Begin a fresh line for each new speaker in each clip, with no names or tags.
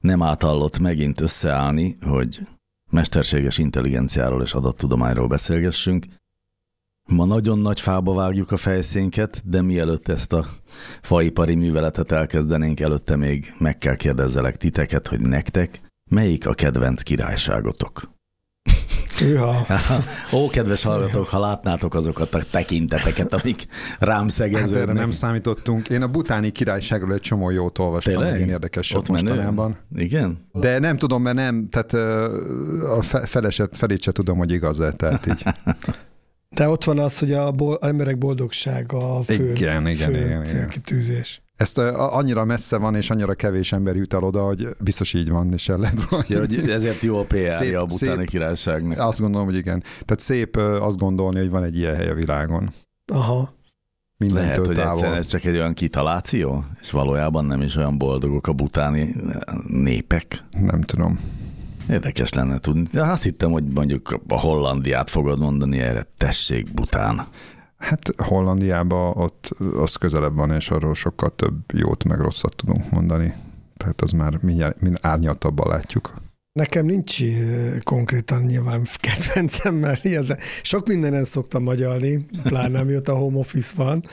nem átallott megint összeállni, hogy mesterséges intelligenciáról és adattudományról beszélgessünk. Ma nagyon nagy fába vágjuk a fejszénket, de mielőtt ezt a faipari műveletet elkezdenénk, előtte még meg kell kérdezzelek titeket, hogy nektek melyik a kedvenc királyságotok?
Hűha.
Ó, kedves hallgatók, ha látnátok azokat a tekinteteket, amik rám
Hát
szegeződnek.
erre nem számítottunk. Én a butáni királyságról egy csomó jót olvastam,
Tényleg?
igen érdekes
Ott menő?
mostanában.
Igen?
De nem tudom, mert nem, tehát a fe- feleset, felét se tudom, hogy igaz-e, tehát így.
De ott van az, hogy a bol- emberek boldogsága a fő,
Igen, igen,
fő
igen, igen.
célkitűzés.
Ezt annyira messze van, és annyira kevés ember jut el oda, hogy biztos így van, és el lehet
Ja, ezért jó a PR-ja a butáni királyságnak.
Azt gondolom, hogy igen. Tehát szép azt gondolni, hogy van egy ilyen hely a világon.
Aha.
Lehet,
Mindentől
hogy
távol.
egyszerűen ez csak egy olyan kitaláció, és valójában nem is olyan boldogok a butáni népek.
Nem tudom.
Érdekes lenne tudni. Azt hittem, hogy mondjuk a Hollandiát fogod mondani erre, tessék, bután.
Hát Hollandiában ott az közelebb van, és arról sokkal több jót meg rosszat tudunk mondani. Tehát az már mindjárt, mind árnyaltabban látjuk.
Nekem nincs eh, konkrétan nyilván kedvencem, mert ez, sok mindenen szoktam magyalni, pláne mióta home office van.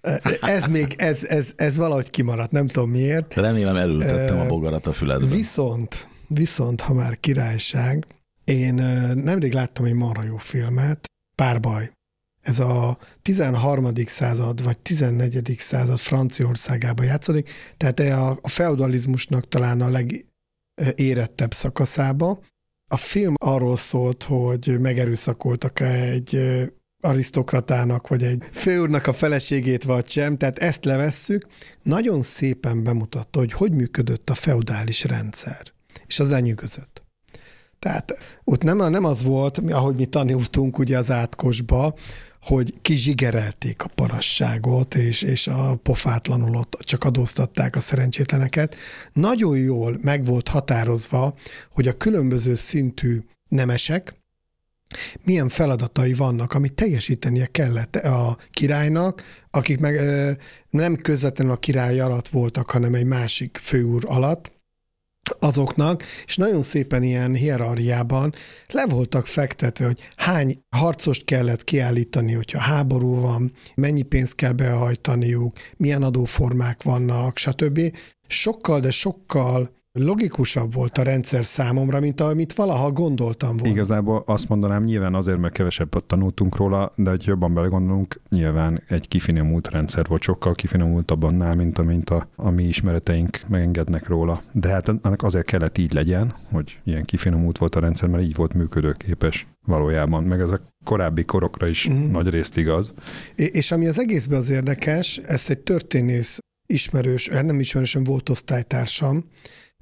Eh, Ez még, ez, ez, ez valahogy kimaradt, nem tudom miért.
Remélem elültettem a
Ö,
bogarat a füledbe.
Viszont, viszont, ha már királyság, én nemrég láttam egy marha jó filmet, Párbaj. Ez a 13. század vagy 14. század Franciaországában játszódik, tehát a, a feudalizmusnak talán a legérettebb szakaszába. A film arról szólt, hogy megerőszakoltak egy arisztokratának, vagy egy főúrnak a feleségét, vagy sem, tehát ezt levesszük, nagyon szépen bemutatta, hogy hogy működött a feudális rendszer. És az lenyűgözött. Tehát ott nem, nem az volt, ahogy mi tanultunk ugye az átkosba, hogy kizsigerelték a parasságot, és, és a pofátlanul ott csak adóztatták a szerencsétleneket. Nagyon jól meg volt határozva, hogy a különböző szintű nemesek, milyen feladatai vannak, amit teljesítenie kellett a királynak, akik meg ö, nem közvetlenül a király alatt voltak, hanem egy másik főúr alatt, azoknak, és nagyon szépen ilyen hierarchiában le voltak fektetve, hogy hány harcost kellett kiállítani, hogyha háború van, mennyi pénzt kell behajtaniuk, milyen adóformák vannak, stb. Sokkal, de sokkal logikusabb volt a rendszer számomra, mint amit valaha gondoltam volna.
Igazából azt mondanám, nyilván azért, mert kevesebbet tanultunk róla, de hogy jobban belegondolunk, nyilván egy kifinomult rendszer volt, sokkal kifinomultabb annál, mint amint a, a mi ismereteink megengednek róla. De hát annak azért kellett így legyen, hogy ilyen kifinomult volt a rendszer, mert így volt működőképes valójában. Meg ez a korábbi korokra is mm. nagy részt igaz.
És ami az egészben az érdekes, ezt egy történész ismerős, nem ismerősöm volt osztálytársam,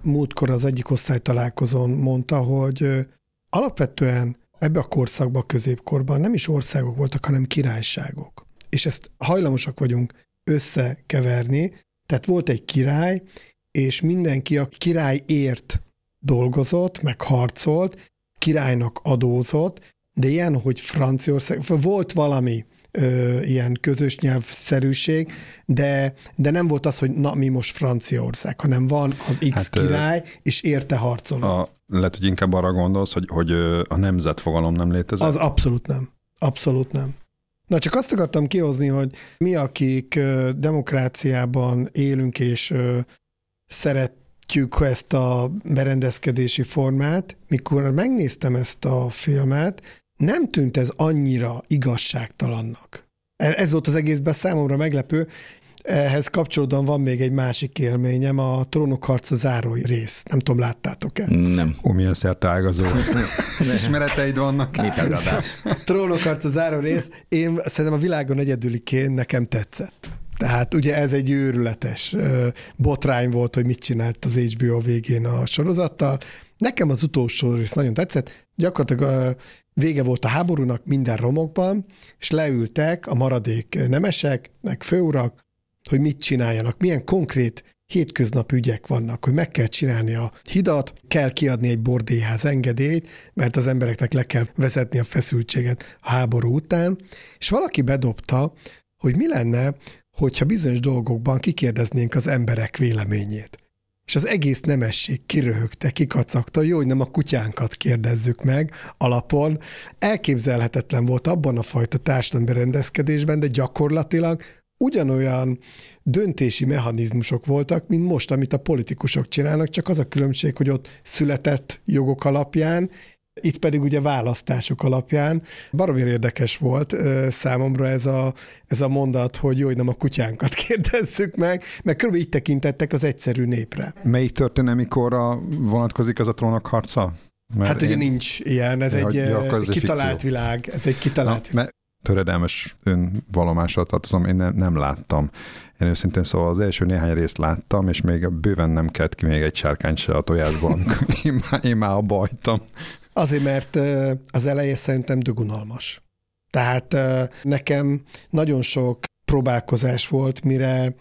múltkor az egyik osztálytalálkozón mondta, hogy alapvetően ebbe a korszakban, a középkorban nem is országok voltak, hanem királyságok. És ezt hajlamosak vagyunk összekeverni, tehát volt egy király, és mindenki a királyért dolgozott, meg harcolt, királynak adózott, de ilyen, hogy Franciaország, volt valami ö, ilyen közös nyelvszerűség, de, de nem volt az, hogy na, mi most Franciaország, hanem van az X
Hát,
király, és érte harcolunk.
A, lehet, hogy inkább arra gondolsz, hogy, hogy a nemzetfogalom nem létezik.
Az abszolút nem. Abszolút nem. Na csak azt akartam kihozni, hogy mi, akik demokráciában élünk és szeretjük ezt a berendezkedési formát, mikor megnéztem ezt a filmet, nem tűnt ez annyira igazságtalannak. Ez volt az egészben számomra meglepő. Ehhez kapcsolódóan van még egy másik élményem, a Trónok harca záró rész. Nem tudom, láttátok-e?
Nem.
Ó, milyen szertágazó ismereteid vannak.
Mi tagadás?
Trónok harca záró rész. Én szerintem a világon egyedüliként nekem tetszett. Tehát ugye ez egy őrületes botrány volt, hogy mit csinált az HBO végén a sorozattal. Nekem az utolsó rész nagyon tetszett. Gyakorlatilag vége volt a háborúnak minden romokban, és leültek a maradék nemesek, meg főurak, hogy mit csináljanak, milyen konkrét hétköznap ügyek vannak, hogy meg kell csinálni a hidat, kell kiadni egy bordélyház engedélyt, mert az embereknek le kell vezetni a feszültséget a háború után, és valaki bedobta, hogy mi lenne, hogyha bizonyos dolgokban kikérdeznénk az emberek véleményét. És az egész nemesség kiröhögte, kikacagta, jó, hogy nem a kutyánkat kérdezzük meg alapon. Elképzelhetetlen volt abban a fajta társadalmi berendezkedésben, de gyakorlatilag ugyanolyan döntési mechanizmusok voltak, mint most, amit a politikusok csinálnak, csak az a különbség, hogy ott született jogok alapján, itt pedig ugye választások alapján. Baromi érdekes volt számomra ez a, ez a mondat, hogy jó, hogy nem a kutyánkat kérdezzük meg, mert körülbelül így tekintettek az egyszerű népre.
Melyik történelmi korra vonatkozik ez a trónok harca?
Mert hát én... ugye nincs ilyen, ez ja, egy ja, kitalált fikció. világ, ez egy kitalált
Na, mert töredelmes önvallomással tartozom, én ne, nem láttam. Én őszintén szóval az első néhány részt láttam, és még bőven nem kelt ki még egy sárkány se a tojásból, én, már, én már abba hagytam.
Azért, mert az eleje szerintem dögunalmas. Tehát nekem nagyon sok próbálkozás volt, mire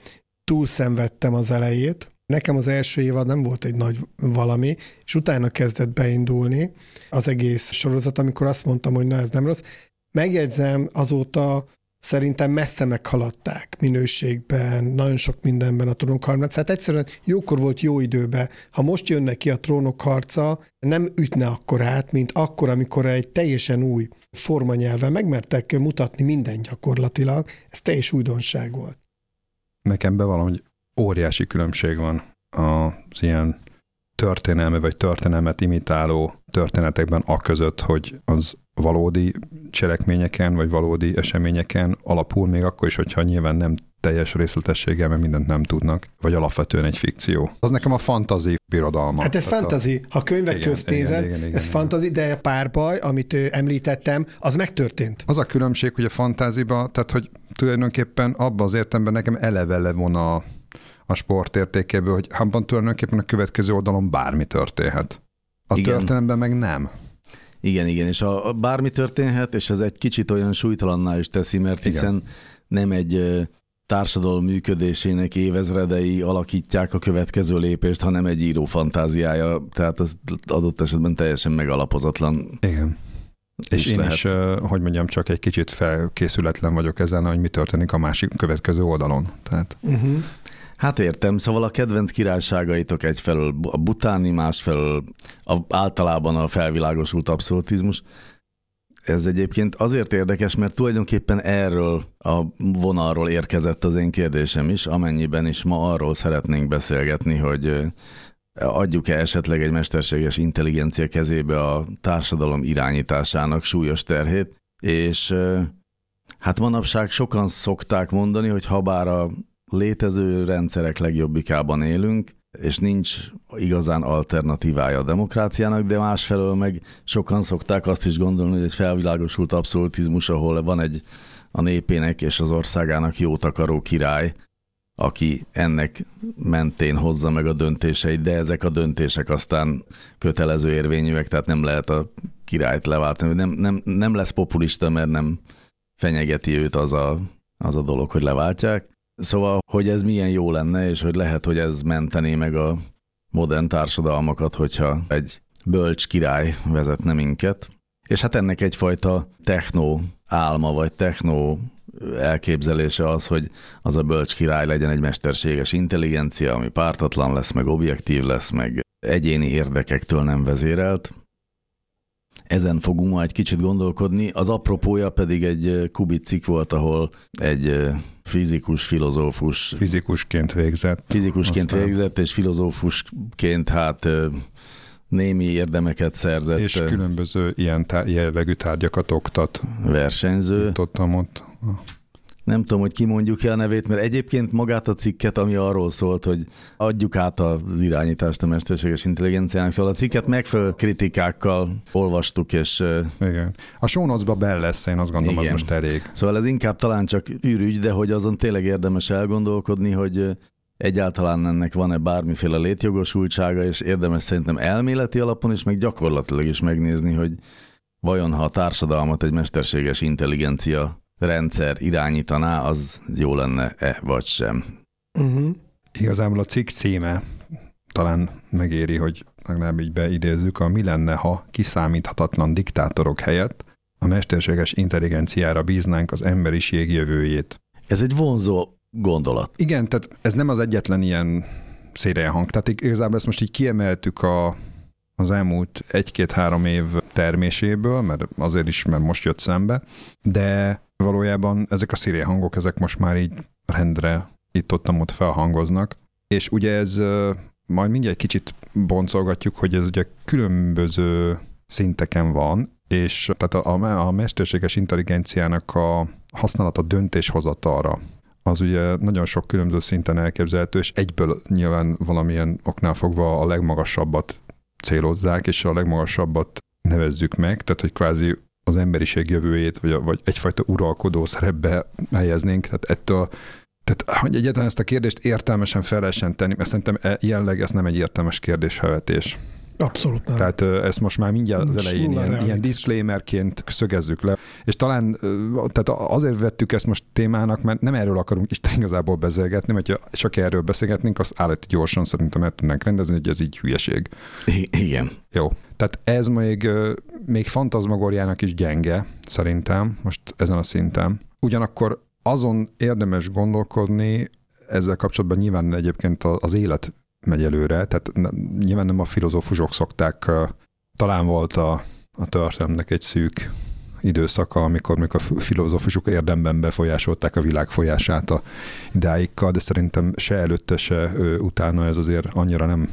túlszenvedtem az elejét. Nekem az első évad nem volt egy nagy valami, és utána kezdett beindulni az egész sorozat, amikor azt mondtam, hogy na ez nem rossz. Megjegyzem, azóta szerintem messze meghaladták minőségben, nagyon sok mindenben a trónok harca. Hát egyszerűen jókor volt jó időben. Ha most jönne ki a trónok harca, nem ütne akkor át, mint akkor, amikor egy teljesen új formanyelven megmertek mutatni minden gyakorlatilag. Ez teljes újdonság volt.
Nekem be valahogy óriási különbség van az ilyen történelmi vagy történelmet imitáló történetekben a között, hogy az valódi cselekményeken, vagy valódi eseményeken alapul, még akkor is, hogyha nyilván nem teljes részletességgel, mert mindent nem tudnak, vagy alapvetően egy fikció. Az nekem a fantazi birodalma.
Hát ez fantazi. A... Ha könyvek igen, közt nézed, igen, igen, igen, ez igen. fantazi, de a párbaj, amit említettem, az megtörtént.
Az a különbség, hogy a fantáziba, tehát hogy tulajdonképpen abban az értemben nekem eleve levon a, a sportértékéből, hogy abban tulajdonképpen a következő oldalon bármi történhet. A igen. történelemben meg nem.
Igen, igen, és a, a bármi történhet, és ez egy kicsit olyan súlytalanná is teszi, mert hiszen igen. nem egy társadalom működésének évezredei alakítják a következő lépést, hanem egy író fantáziája, tehát az adott esetben teljesen megalapozatlan.
Igen. És én lehet. is, hogy mondjam, csak egy kicsit felkészületlen vagyok ezen, hogy mi történik a másik következő oldalon. Tehát... Uh-huh.
Hát értem, szóval a kedvenc királyságaitok egyfelől a butáni, másfelől a, általában a felvilágosult abszolutizmus. Ez egyébként azért érdekes, mert tulajdonképpen erről a vonalról érkezett az én kérdésem is, amennyiben is ma arról szeretnénk beszélgetni, hogy adjuk-e esetleg egy mesterséges intelligencia kezébe a társadalom irányításának súlyos terhét, és hát manapság sokan szokták mondani, hogy ha bár a létező rendszerek legjobbikában élünk, és nincs igazán alternatívája a demokráciának, de másfelől meg sokan szokták azt is gondolni, hogy egy felvilágosult abszolutizmus, ahol van egy a népének és az országának jót akaró király, aki ennek mentén hozza meg a döntéseit, de ezek a döntések aztán kötelező érvényűek, tehát nem lehet a királyt leváltani. Nem, nem, nem lesz populista, mert nem fenyegeti őt az a, az a dolog, hogy leváltják. Szóval, hogy ez milyen jó lenne, és hogy lehet, hogy ez mentené meg a modern társadalmakat, hogyha egy bölcs király vezetne minket. És hát ennek egyfajta techno álma, vagy techno elképzelése az, hogy az a bölcs király legyen egy mesterséges intelligencia, ami pártatlan lesz, meg objektív lesz, meg egyéni érdekektől nem vezérelt. Ezen fogunk ma egy kicsit gondolkodni. Az apropója pedig egy kubicik volt, ahol egy fizikus, filozófus.
Fizikusként végzett.
Fizikusként aztán... végzett, és filozófusként hát némi érdemeket szerzett.
És különböző ilyen tá- jellegű tárgyakat oktat.
Versenyző.
Jutottam ott.
Nem tudom, hogy kimondjuk-e a nevét, mert egyébként magát a cikket, ami arról szólt, hogy adjuk át az irányítást a mesterséges intelligenciának, szóval a cikket megfelelő kritikákkal olvastuk, és...
Igen. A show notes-ba bel lesz, én azt gondolom, igen. az most elég.
Szóval ez inkább talán csak űrügy, de hogy azon tényleg érdemes elgondolkodni, hogy egyáltalán ennek van-e bármiféle létjogosultsága, és érdemes szerintem elméleti alapon is, meg gyakorlatilag is megnézni, hogy vajon ha a társadalmat egy mesterséges intelligencia rendszer irányítaná, az jó lenne-e vagy sem.
Uh-huh. Igazából a cikk címe talán megéri, hogy legalább így beidézzük, a mi lenne, ha kiszámíthatatlan diktátorok helyett a mesterséges intelligenciára bíznánk az emberiség jövőjét.
Ez egy vonzó gondolat.
Igen, tehát ez nem az egyetlen ilyen hang. Tehát igazából ezt most így kiemeltük a, az elmúlt egy-két-három év terméséből, mert azért is, mert most jött szembe, de valójában ezek a hangok, ezek most már így rendre itt-ott ott felhangoznak, és ugye ez majd mindjárt kicsit boncolgatjuk, hogy ez ugye különböző szinteken van, és tehát a, a mesterséges intelligenciának a használata döntéshozatalra, az ugye nagyon sok különböző szinten elképzelhető, és egyből nyilván valamilyen oknál fogva a legmagasabbat célozzák, és a legmagasabbat nevezzük meg, tehát hogy kvázi az emberiség jövőjét, vagy, vagy egyfajta uralkodó szerepbe helyeznénk, tehát ettől tehát, hogy egyáltalán ezt a kérdést értelmesen fel lehessen tenni, mert szerintem e, jelenleg ez nem egy értelmes kérdésfelvetés.
Abszolút nem.
Tehát ezt most már mindjárt az elején ilyen, ilyen disclaimerként szögezzük le. És talán tehát azért vettük ezt most témának, mert nem erről akarunk is igazából beszélgetni, mert ha csak erről beszélgetnénk, azt állati gyorsan szerintem el tudnánk rendezni, hogy ez így hülyeség.
I- igen.
Jó. Tehát ez még, még fantazmagorjának is gyenge, szerintem, most ezen a szinten. Ugyanakkor azon érdemes gondolkodni, ezzel kapcsolatban nyilván egyébként az élet megy előre, tehát nyilván nem a filozófusok szokták, talán volt a, a történetnek egy szűk időszaka, amikor még a filozófusok érdemben befolyásolták a világ folyását a idáikkal, de szerintem se előtte, se utána ez azért annyira nem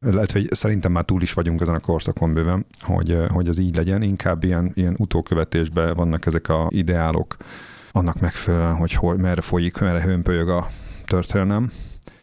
lehet, hogy szerintem már túl is vagyunk ezen a korszakon bőven, hogy, hogy ez így legyen, inkább ilyen, ilyen utókövetésben vannak ezek a ideálok, annak megfelelően, hogy hol, merre folyik, merre hömpölyög a történelem,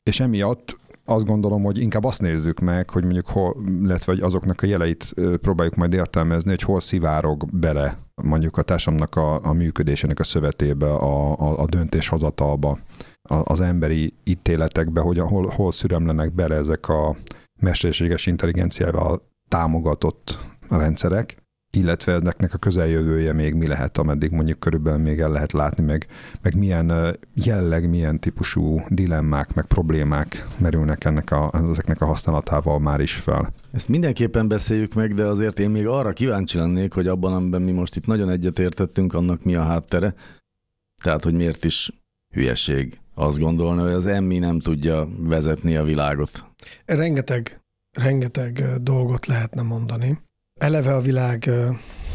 és emiatt azt gondolom, hogy inkább azt nézzük meg, hogy mondjuk hol, illetve vagy azoknak a jeleit próbáljuk majd értelmezni, hogy hol szivárog bele mondjuk a társadalomnak a, a működésének a szövetébe, a, a, a döntéshozatalba, a, az emberi ítéletekbe, hogy hol, hol szüremlenek bele ezek a mesterséges intelligenciával támogatott rendszerek, illetve ennek a közeljövője még mi lehet, ameddig mondjuk körülbelül még el lehet látni, meg, meg milyen jelleg, milyen típusú dilemmák, meg problémák merülnek ennek a, ezeknek a használatával már is fel.
Ezt mindenképpen beszéljük meg, de azért én még arra kíváncsi lennék, hogy abban, amiben mi most itt nagyon egyetértettünk, annak mi a háttere. Tehát, hogy miért is hülyeség azt gondolni, hogy az emmi nem tudja vezetni a világot.
Rengeteg, rengeteg dolgot lehetne mondani. Eleve a világ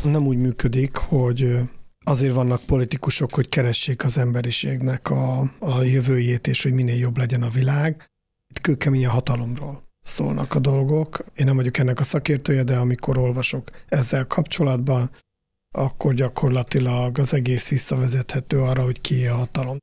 nem úgy működik, hogy azért vannak politikusok, hogy keressék az emberiségnek a, a jövőjét, és hogy minél jobb legyen a világ. Itt kőkemény a hatalomról szólnak a dolgok. Én nem vagyok ennek a szakértője, de amikor olvasok ezzel kapcsolatban, akkor gyakorlatilag az egész visszavezethető arra, hogy ki a hatalom.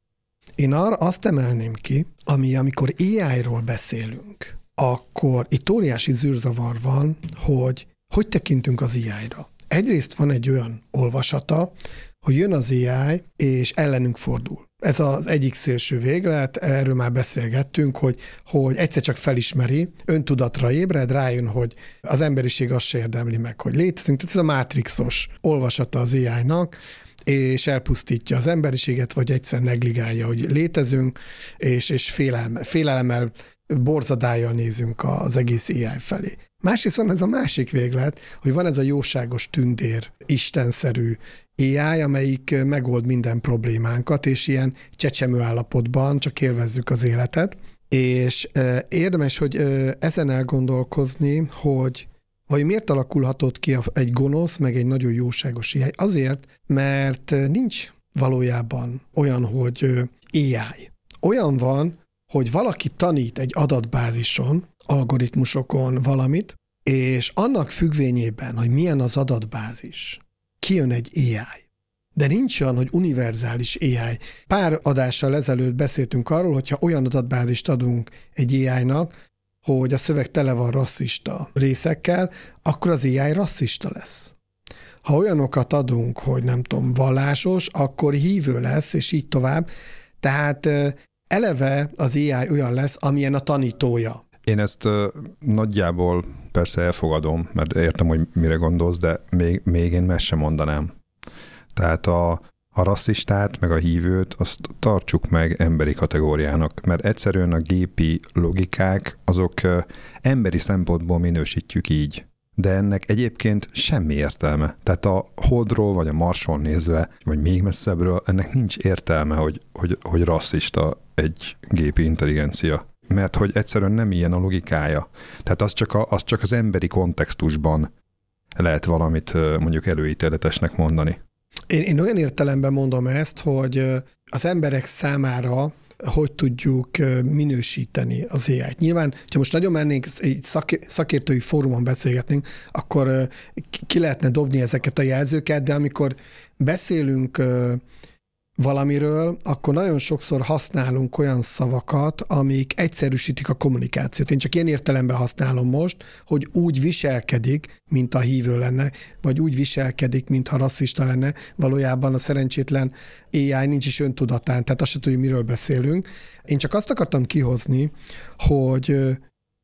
Én arra azt emelném ki, ami amikor AI-ról beszélünk, akkor itt óriási zűrzavar van, hogy hogy tekintünk az AI-ra? Egyrészt van egy olyan olvasata, hogy jön az AI, és ellenünk fordul. Ez az egyik szélső véglet, erről már beszélgettünk, hogy, hogy egyszer csak felismeri, öntudatra ébred, rájön, hogy az emberiség azt se érdemli meg, hogy létezünk. Tehát ez a mátrixos olvasata az AI-nak, és elpusztítja az emberiséget, vagy egyszer negligálja, hogy létezünk, és, és félelme, félelemmel, borzadájjal nézünk az egész AI felé. Másrészt van ez a másik véglet, hogy van ez a jóságos tündér, istenszerű AI, amelyik megold minden problémánkat, és ilyen csecsemő állapotban csak élvezzük az életet. És érdemes, hogy ezen elgondolkozni, hogy vagy miért alakulhatott ki egy gonosz, meg egy nagyon jóságos AI? Azért, mert nincs valójában olyan, hogy AI. Olyan van, hogy valaki tanít egy adatbázison, algoritmusokon valamit, és annak függvényében, hogy milyen az adatbázis, kijön egy AI. de nincs olyan, hogy univerzális AI. Pár adással ezelőtt beszéltünk arról, hogyha olyan adatbázist adunk egy AI-nak, hogy a szöveg tele van rasszista részekkel, akkor az AI rasszista lesz. Ha olyanokat adunk, hogy nem tudom, vallásos, akkor hívő lesz, és így tovább. Tehát eleve az AI olyan lesz, amilyen a tanítója.
Én ezt nagyjából persze elfogadom, mert értem, hogy mire gondolsz, de még, még én meg sem mondanám. Tehát a, a rasszistát, meg a hívőt, azt tartsuk meg emberi kategóriának, mert egyszerűen a gépi logikák, azok emberi szempontból minősítjük így. De ennek egyébként semmi értelme. Tehát a Holdról vagy a Marsról nézve, vagy még messzebbről, ennek nincs értelme, hogy, hogy, hogy rasszista egy gépi intelligencia mert hogy egyszerűen nem ilyen a logikája. Tehát az csak, a, az csak az emberi kontextusban lehet valamit mondjuk előítéletesnek mondani.
Én, én olyan értelemben mondom ezt, hogy az emberek számára hogy tudjuk minősíteni az AI-t. Nyilván, ha most nagyon mennénk, egy szakértői fórumon beszélgetnénk, akkor ki lehetne dobni ezeket a jelzőket, de amikor beszélünk valamiről, akkor nagyon sokszor használunk olyan szavakat, amik egyszerűsítik a kommunikációt. Én csak ilyen értelemben használom most, hogy úgy viselkedik, mint a hívő lenne, vagy úgy viselkedik, mintha rasszista lenne. Valójában a szerencsétlen AI nincs is öntudatán, tehát azt sem tudjuk, miről beszélünk. Én csak azt akartam kihozni, hogy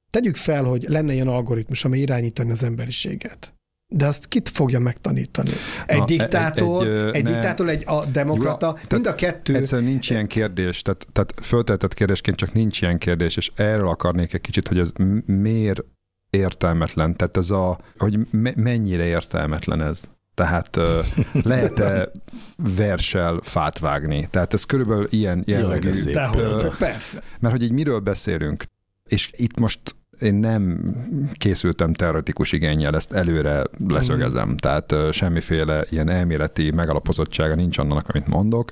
tegyük fel, hogy lenne ilyen algoritmus, amely irányítani az emberiséget. De azt kit fogja megtanítani? Egy Na, diktátor, egy, egy, egy, ne, diktátor, egy a demokrata, Jura, mind a kettő.
Egyszerűen nincs ilyen kérdés, tehát, tehát föltetett kérdésként csak nincs ilyen kérdés, és erről akarnék egy kicsit, hogy ez miért értelmetlen, tehát ez a, hogy me, mennyire értelmetlen ez. Tehát lehet-e versel fát vágni? Tehát ez körülbelül ilyen jellegű.
Jaj, persze.
Mert hogy így miről beszélünk? És itt most én nem készültem teoretikus igényel, ezt előre leszögezem. Mm. Tehát semmiféle ilyen elméleti megalapozottsága nincs annak, amit mondok.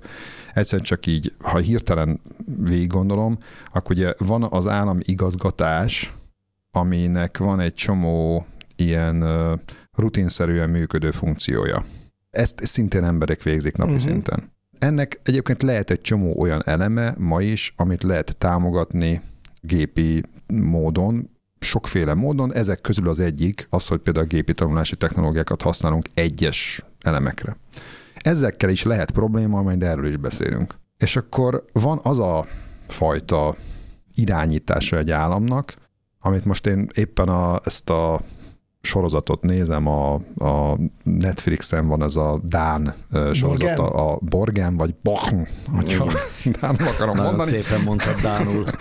Egyszerűen csak így, ha hirtelen végig gondolom, akkor ugye van az állami igazgatás, aminek van egy csomó ilyen rutinszerűen működő funkciója. Ezt szintén emberek végzik napi uh-huh. szinten. Ennek egyébként lehet egy csomó olyan eleme ma is, amit lehet támogatni gépi módon, sokféle módon, ezek közül az egyik az, hogy például gépi tanulási technológiákat használunk egyes elemekre. Ezekkel is lehet probléma, majd erről is beszélünk. És akkor van az a fajta irányítása egy államnak, amit most én éppen a, ezt a sorozatot nézem, a, a Netflixen van ez a Dán sorozat, a, a Borgen, vagy Bachn, hogyha Dán akarom Nagyon mondani.
szépen mondtad Dánul.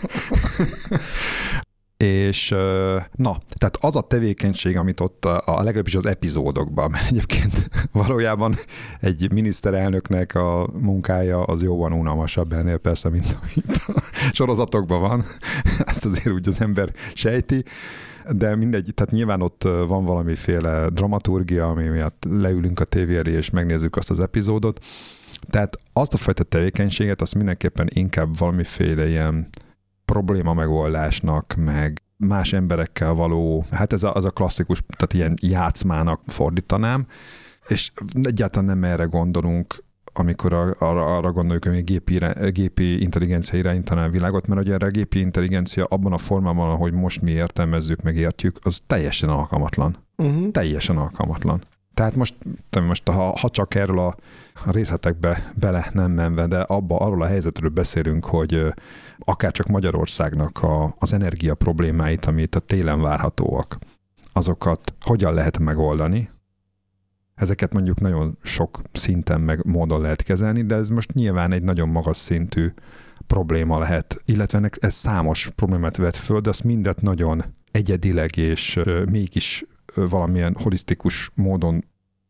És na, tehát az a tevékenység, amit ott a, a legalábbis az epizódokban, mert egyébként valójában egy miniszterelnöknek a munkája az jóval unalmasabb ennél persze, mint amit a sorozatokban van. Ezt azért úgy az ember sejti de mindegy, tehát nyilván ott van valamiféle dramaturgia, ami miatt leülünk a tévé és megnézzük azt az epizódot. Tehát azt a fajta tevékenységet, azt mindenképpen inkább valamiféle ilyen probléma megoldásnak, meg más emberekkel való, hát ez a, az a klasszikus, tehát ilyen játszmának fordítanám, és egyáltalán nem erre gondolunk, amikor arra, arra gondoljuk, hogy gépi, gépi intelligencia irányítaná a világot, mert ugye erre a gépi intelligencia abban a formában, ahogy most mi értelmezzük, meg értjük, az teljesen alkalmatlan. Uh-huh. Teljesen alkalmatlan. Tehát most, most ha, ha csak erről a részletekbe bele nem menve, de abba arról a helyzetről beszélünk, hogy akár csak Magyarországnak a, az energia problémáit, amit a télen várhatóak, azokat hogyan lehet megoldani, Ezeket mondjuk nagyon sok szinten meg módon lehet kezelni, de ez most nyilván egy nagyon magas szintű probléma lehet, illetve ez számos problémát vet föl, de azt mindet nagyon egyedileg és mégis valamilyen holisztikus módon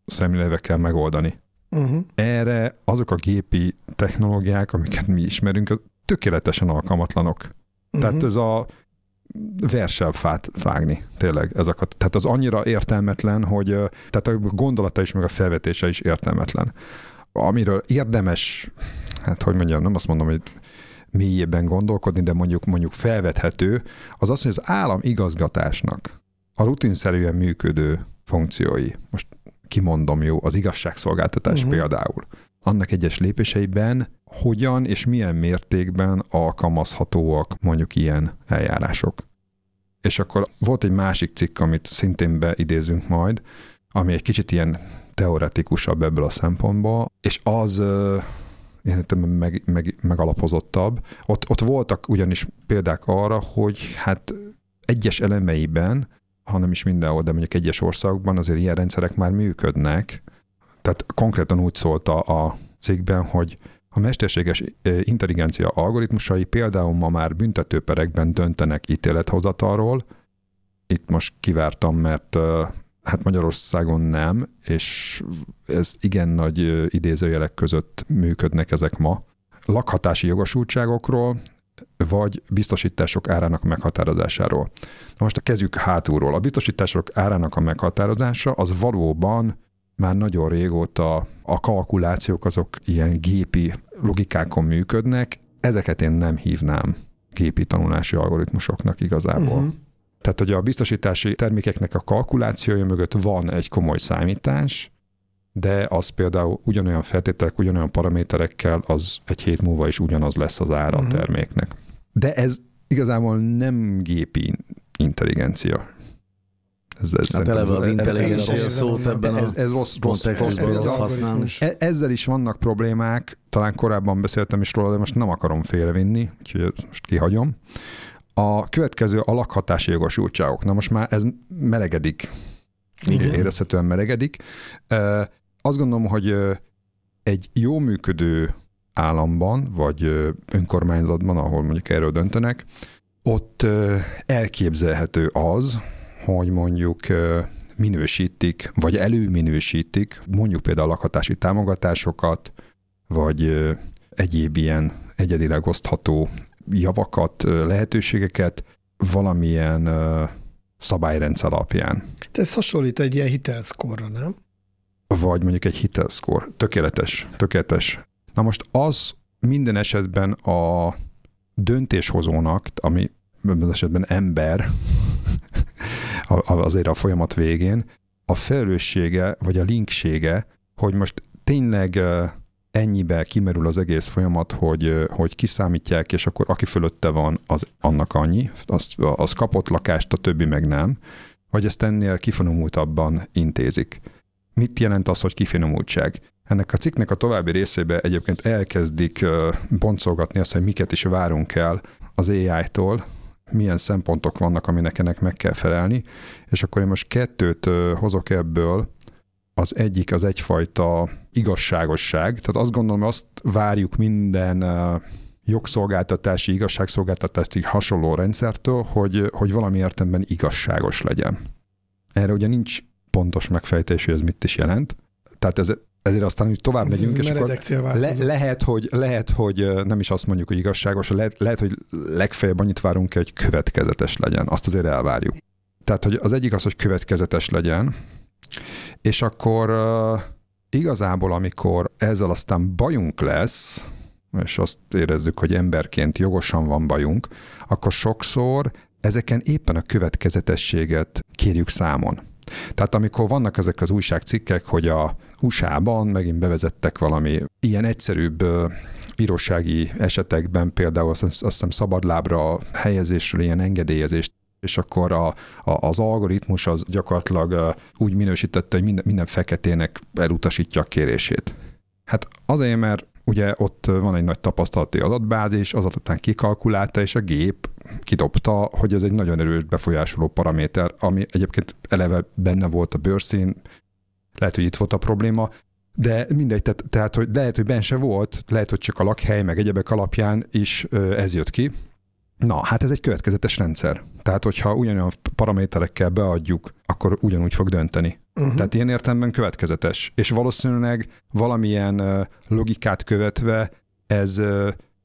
szemléletve kell megoldani. Uh-huh. Erre azok a gépi technológiák, amiket mi ismerünk, tökéletesen alkalmatlanok. Uh-huh. Tehát ez a versel fát vágni, tényleg ezeket. Tehát az annyira értelmetlen, hogy tehát a gondolata is, meg a felvetése is értelmetlen. Amiről érdemes, hát hogy mondjam, nem azt mondom, hogy mélyében gondolkodni, de mondjuk mondjuk felvethető, az az, hogy az állam igazgatásnak a rutinszerűen működő funkciói, most kimondom jó, az igazságszolgáltatás uh-huh. például, annak egyes lépéseiben hogyan és milyen mértékben alkalmazhatóak mondjuk ilyen eljárások. És akkor volt egy másik cikk, amit szintén beidézünk majd, ami egy kicsit ilyen teoretikusabb ebből a szempontból, és az én meg, meg, megalapozottabb. Ott, ott voltak ugyanis példák arra, hogy hát egyes elemeiben, hanem is mindenhol, de mondjuk egyes országokban azért ilyen rendszerek már működnek. Tehát konkrétan úgy szólt a, a cikkben, hogy a mesterséges intelligencia algoritmusai például ma már büntetőperekben döntenek ítélethozatalról. Itt most kivártam, mert hát Magyarországon nem, és ez igen nagy idézőjelek között működnek ezek ma. Lakhatási jogosultságokról, vagy biztosítások árának meghatározásáról. Na most a kezük hátulról. A biztosítások árának a meghatározása az valóban már nagyon régóta a kalkulációk azok ilyen gépi logikákon működnek, ezeket én nem hívnám gépi tanulási algoritmusoknak igazából. Uh-huh. Tehát, hogy a biztosítási termékeknek a kalkulációja mögött van egy komoly számítás, de az például ugyanolyan feltételek, ugyanolyan paraméterekkel, az egy hét múlva is ugyanaz lesz az ára uh-huh. a mhm. terméknek. De ez igazából nem gépi intelligencia.
Ez, ez hát eleve az intelligencia szót ebben ez, ez rossz, rossz, rossz, rossz
használni. E- ezzel is vannak problémák, talán korábban beszéltem is róla, de most nem akarom félrevinni, úgyhogy most kihagyom. A következő a lakhatási jogosultságok. Na most már ez melegedik. Igen. Érezhetően melegedik. Azt gondolom, hogy egy jó működő államban, vagy önkormányzatban, ahol mondjuk erről döntenek, ott elképzelhető az, hogy mondjuk minősítik, vagy előminősítik, mondjuk például a lakhatási támogatásokat, vagy egyéb ilyen egyedileg osztható javakat, lehetőségeket valamilyen szabályrendszer alapján.
De ez hasonlít egy ilyen hitelszkorra, nem?
Vagy mondjuk egy hitelszkor. Tökéletes, tökéletes. Na most az minden esetben a döntéshozónak, ami ebben az esetben ember, azért a folyamat végén, a felelőssége, vagy a linksége, hogy most tényleg ennyibe kimerül az egész folyamat, hogy, hogy kiszámítják, és akkor aki fölötte van, az annak annyi, az, az kapott lakást, a többi meg nem, vagy ezt ennél kifinomultabban intézik. Mit jelent az, hogy kifinomultság? Ennek a cikknek a további részébe egyébként elkezdik boncolgatni azt, hogy miket is várunk el az AI-tól, milyen szempontok vannak, aminek ennek meg kell felelni, és akkor én most kettőt hozok ebből, az egyik az egyfajta igazságosság, tehát azt gondolom, azt várjuk minden jogszolgáltatási, igazságszolgáltatási hasonló rendszertől, hogy, hogy valami értemben igazságos legyen. Erre ugye nincs pontos megfejtés, hogy ez mit is jelent. Tehát ez, ezért aztán úgy tovább ez megyünk, és akkor le, lehet, hogy, lehet, hogy nem is azt mondjuk, hogy igazságos, lehet, lehet, hogy legfeljebb annyit várunk hogy következetes legyen. Azt azért elvárjuk. Tehát, hogy az egyik az, hogy következetes legyen, és akkor uh, igazából, amikor ezzel aztán bajunk lesz, és azt érezzük, hogy emberként jogosan van bajunk, akkor sokszor ezeken éppen a következetességet kérjük számon. Tehát amikor vannak ezek az újságcikkek, hogy a USA-ban megint bevezettek valami ilyen egyszerűbb bírósági esetekben például azt, hiszem szabadlábra helyezésről ilyen engedélyezést és akkor a, a, az algoritmus az gyakorlatilag úgy minősítette, hogy minden, minden feketének elutasítja a kérését. Hát azért, mert ugye ott van egy nagy tapasztalati adatbázis, az adatán kikalkulálta, és a gép kidobta, hogy ez egy nagyon erős befolyásoló paraméter, ami egyébként eleve benne volt a bőrszín, lehet, hogy itt volt a probléma, de mindegy, tehát, tehát hogy lehet, hogy benne se volt, lehet, hogy csak a lakhely, meg egyebek alapján is ez jött ki, Na, hát ez egy következetes rendszer. Tehát, hogyha ugyanolyan paraméterekkel beadjuk, akkor ugyanúgy fog dönteni. Uh-huh. Tehát ilyen értelemben következetes. És valószínűleg valamilyen logikát követve ez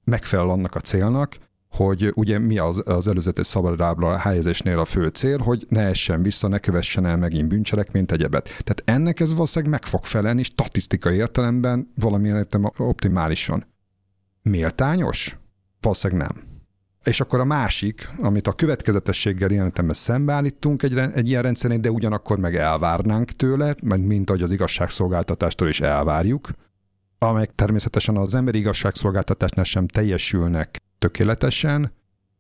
megfelel annak a célnak, hogy ugye mi az, az előzetes szabadrábla helyezésnél a fő cél, hogy ne essen vissza, ne kövessen el megint bűncselekményt, egyebet. Tehát ennek ez valószínűleg meg fog felelni, statisztikai értelemben valamilyen értelemben optimálisan. Méltányos? Valószínűleg nem. És akkor a másik, amit a következetességgel jelentemben szembeállítunk egy, egy ilyen rendszerén, de ugyanakkor meg elvárnánk tőle, mert mint ahogy az igazságszolgáltatástól is elvárjuk, amelyek természetesen az emberi igazságszolgáltatásnál sem teljesülnek tökéletesen,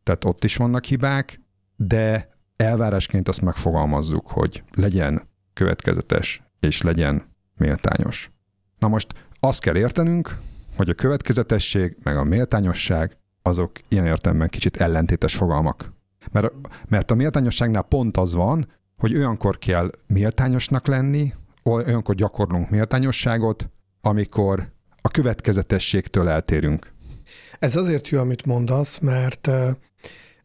tehát ott is vannak hibák, de elvárásként azt megfogalmazzuk, hogy legyen következetes és legyen méltányos. Na most azt kell értenünk, hogy a következetesség meg a méltányosság azok ilyen értelemben kicsit ellentétes fogalmak. Mert, mert a méltányosságnál pont az van, hogy olyankor kell méltányosnak lenni, olyankor gyakorlunk méltányosságot, amikor a következetességtől eltérünk.
Ez azért jó, amit mondasz, mert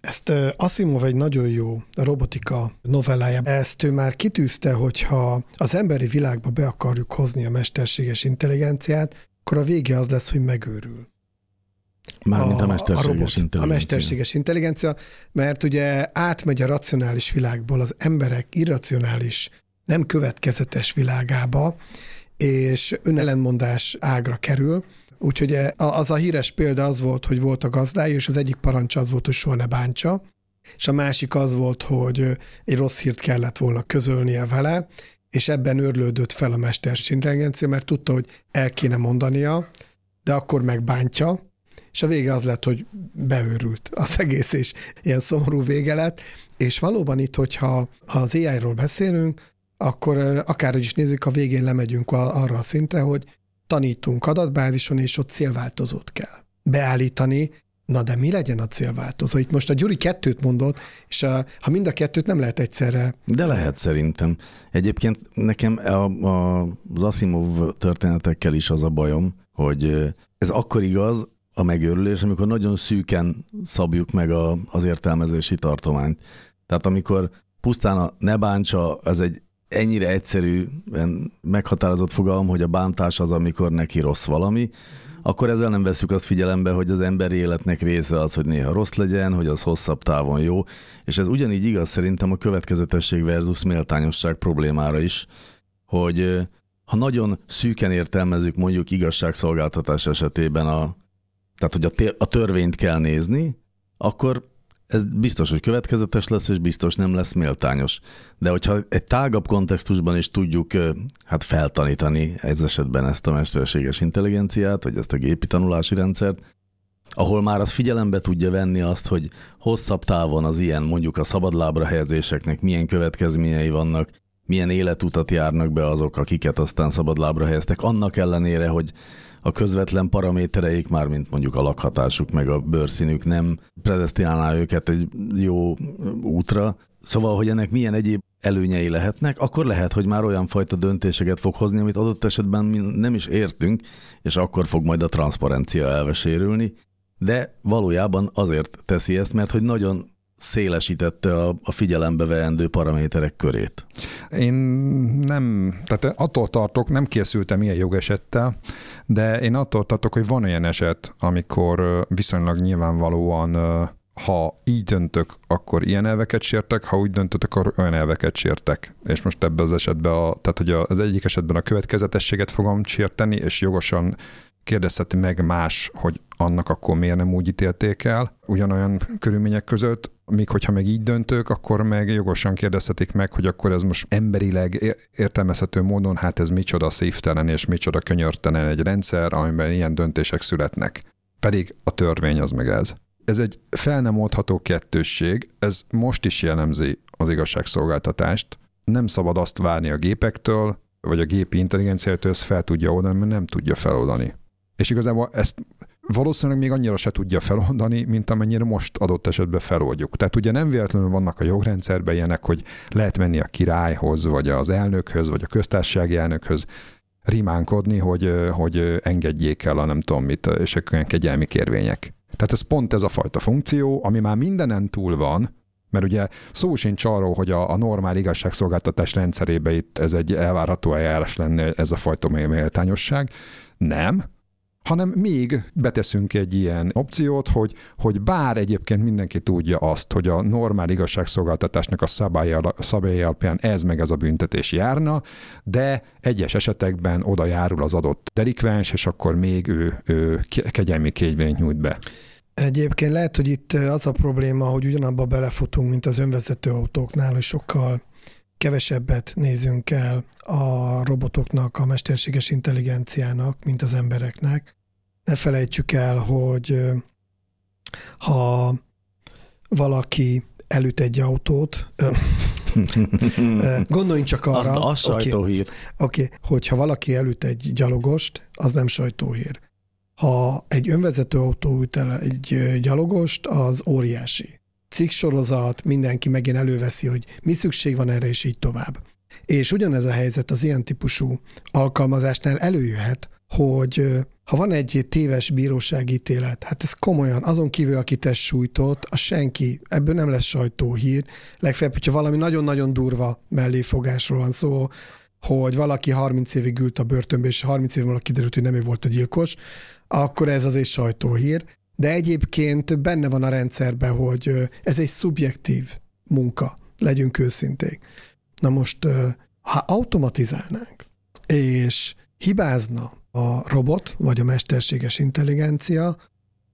ezt Asimov egy nagyon jó robotika novellája. Ezt ő már kitűzte, hogyha az emberi világba be akarjuk hozni a mesterséges intelligenciát, akkor a vége az lesz, hogy megőrül.
Mármint a, a mesterséges a robot, intelligencia.
A mesterséges intelligencia, mert ugye átmegy a racionális világból az emberek irracionális, nem következetes világába, és önellenmondás ágra kerül, Úgyhogy az a híres példa az volt, hogy volt a gazdája, és az egyik parancs az volt, hogy soha ne bántsa, és a másik az volt, hogy egy rossz hírt kellett volna közölnie vele, és ebben örlődött fel a mesterséges intelligencia, mert tudta, hogy el kéne mondania, de akkor megbántja, és a vége az lett, hogy beőrült az egész, és ilyen szomorú vége lett, és valóban itt, hogyha az AI-ról beszélünk, akkor akárhogy is nézzük, a végén lemegyünk arra a szintre, hogy tanítunk adatbázison, és ott célváltozót kell beállítani, Na de mi legyen a célváltozó? Itt most a Gyuri kettőt mondott, és a, ha mind a kettőt nem lehet egyszerre...
De lehet szerintem. Egyébként nekem a, a, az Asimov történetekkel is az a bajom, hogy ez akkor igaz, a megőrülés, amikor nagyon szűken szabjuk meg a, az értelmezési tartományt. Tehát amikor pusztán a ne bántsa, ez egy ennyire egyszerű, meghatározott fogalom, hogy a bántás az, amikor neki rossz valami, akkor ezzel nem veszük azt figyelembe, hogy az emberi életnek része az, hogy néha rossz legyen, hogy az hosszabb távon jó, és ez ugyanígy igaz szerintem a következetesség versus méltányosság problémára is, hogy ha nagyon szűken értelmezzük mondjuk igazságszolgáltatás esetében a, tehát hogy a, a törvényt kell nézni, akkor ez biztos, hogy következetes lesz, és biztos nem lesz méltányos. De hogyha egy tágabb kontextusban is tudjuk hát feltanítani ez esetben ezt a mesterséges intelligenciát, vagy ezt a gépi tanulási rendszert, ahol már az figyelembe tudja venni azt, hogy hosszabb távon az ilyen mondjuk a szabadlábra helyezéseknek milyen következményei vannak, milyen életutat járnak be azok, akiket aztán szabadlábra helyeztek, annak ellenére, hogy a közvetlen paramétereik, már mint mondjuk a lakhatásuk, meg a bőrszínük nem predestinálná őket egy jó útra. Szóval, hogy ennek milyen egyéb előnyei lehetnek, akkor lehet, hogy már olyan fajta döntéseket fog hozni, amit adott esetben mi nem is értünk, és akkor fog majd a transzparencia elvesérülni, de valójában azért teszi ezt, mert hogy nagyon szélesítette a, a figyelembe veendő paraméterek körét.
Én nem, tehát attól tartok, nem készültem ilyen jogesettel, de én attól tartok, hogy van olyan eset, amikor viszonylag nyilvánvalóan ha így döntök, akkor ilyen elveket sértek, ha úgy döntöttek, akkor olyan elveket sértek. És most ebben az esetben, a, tehát hogy az egyik esetben a következetességet fogom sérteni, és jogosan kérdezheti meg más, hogy annak akkor miért nem úgy ítélték el ugyanolyan körülmények között, míg hogyha meg így döntök, akkor meg jogosan kérdezhetik meg, hogy akkor ez most emberileg értelmezhető módon, hát ez micsoda szívtelen és micsoda könyörtelen egy rendszer, amiben ilyen döntések születnek. Pedig a törvény az meg ez. Ez egy fel nem oldható kettősség, ez most is jellemzi az igazságszolgáltatást. Nem szabad azt várni a gépektől, vagy a gépi intelligenciától, ezt fel tudja oldani, mert nem tudja feloldani. És igazából ezt valószínűleg még annyira se tudja feloldani, mint amennyire most adott esetben feloldjuk. Tehát ugye nem véletlenül vannak a jogrendszerben ilyenek, hogy lehet menni a királyhoz, vagy az elnökhöz, vagy a köztársasági elnökhöz, rimánkodni, hogy, hogy engedjék el a nem tudom mit, és olyan kegyelmi kérvények. Tehát ez pont ez a fajta funkció, ami már mindenen túl van, mert ugye szó sincs arról, hogy a, a normál igazságszolgáltatás rendszerébe itt ez egy elvárható eljárás lenne ez a fajta méltányosság. Nem, hanem még beteszünk egy ilyen opciót, hogy, hogy bár egyébként mindenki tudja azt, hogy a normál igazságszolgáltatásnak a szabály alapján ez meg ez a büntetés járna, de egyes esetekben oda járul az adott delikvens, és akkor még ő, ő kegyelmi kérvényt nyújt be.
Egyébként lehet, hogy itt az a probléma, hogy ugyanabba belefutunk, mint az önvezető autóknál, hogy sokkal kevesebbet nézünk el a robotoknak, a mesterséges intelligenciának, mint az embereknek. Ne felejtsük el, hogy ha valaki elüt egy autót, Gondoljunk csak arra,
Azt, az sajtóhír.
Oké, okay, hogyha valaki elüt egy gyalogost, az nem sajtóhír. Ha egy önvezető autó üt el egy gyalogost, az óriási. Cikksorozat, mindenki megint előveszi, hogy mi szükség van erre, és így tovább. És ugyanez a helyzet az ilyen típusú alkalmazásnál előjöhet, hogy ha van egy téves bíróságítélet, hát ez komolyan, azon kívül, aki test sújtott, a senki, ebből nem lesz sajtóhír. Legfeljebb, hogyha valami nagyon-nagyon durva melléfogásról van szó, hogy valaki 30 évig ült a börtönbe, és 30 év múlva kiderült, hogy nem ő volt a gyilkos, akkor ez azért sajtóhír. De egyébként benne van a rendszerben, hogy ez egy szubjektív munka, legyünk őszinték. Na most, ha automatizálnánk, és hibázna a robot, vagy a mesterséges intelligencia,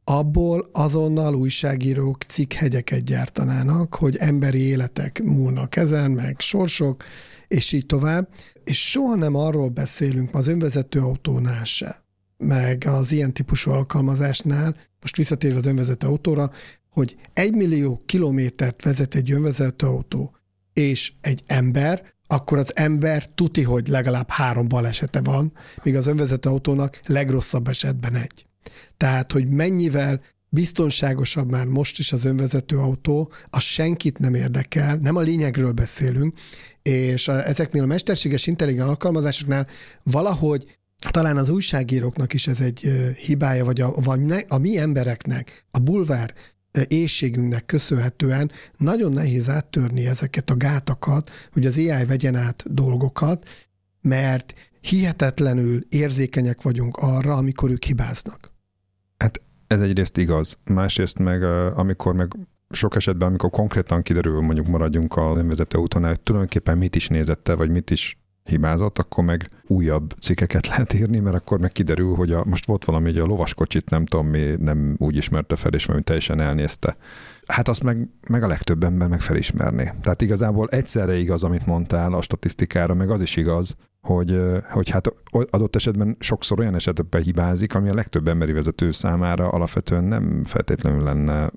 abból azonnal újságírók cikkhegyeket gyártanának, hogy emberi életek múlnak ezen, meg sorsok, és így tovább. És soha nem arról beszélünk az önvezető autónál se, meg az ilyen típusú alkalmazásnál, most visszatérve az önvezető autóra, hogy egy millió kilométert vezet egy önvezető autó, és egy ember, akkor az ember tuti, hogy legalább három balesete van, míg az önvezető autónak legrosszabb esetben egy. Tehát, hogy mennyivel biztonságosabb már most is az önvezető autó, az senkit nem érdekel, nem a lényegről beszélünk, és a, ezeknél a mesterséges intelligens alkalmazásoknál valahogy talán az újságíróknak is ez egy hibája, vagy a, vagy ne, a mi embereknek, a bulvár éjségünknek köszönhetően nagyon nehéz áttörni ezeket a gátakat, hogy az AI vegyen át dolgokat, mert hihetetlenül érzékenyek vagyunk arra, amikor ők hibáznak.
Hát ez egyrészt igaz. Másrészt meg, amikor meg sok esetben, amikor konkrétan kiderül, mondjuk maradjunk a önvezető úton, hogy tulajdonképpen mit is nézette, vagy mit is hibázott, akkor meg újabb cikkeket lehet írni, mert akkor meg kiderül, hogy a, most volt valami, hogy a lovaskocsit nem tudom mi nem úgy ismerte fel, és valami teljesen elnézte. Hát azt meg, meg a legtöbb ember meg felismerné. Tehát igazából egyszerre igaz, amit mondtál a statisztikára, meg az is igaz, hogy, hogy hát adott esetben sokszor olyan esetben hibázik, ami a legtöbb emberi vezető számára alapvetően nem feltétlenül lenne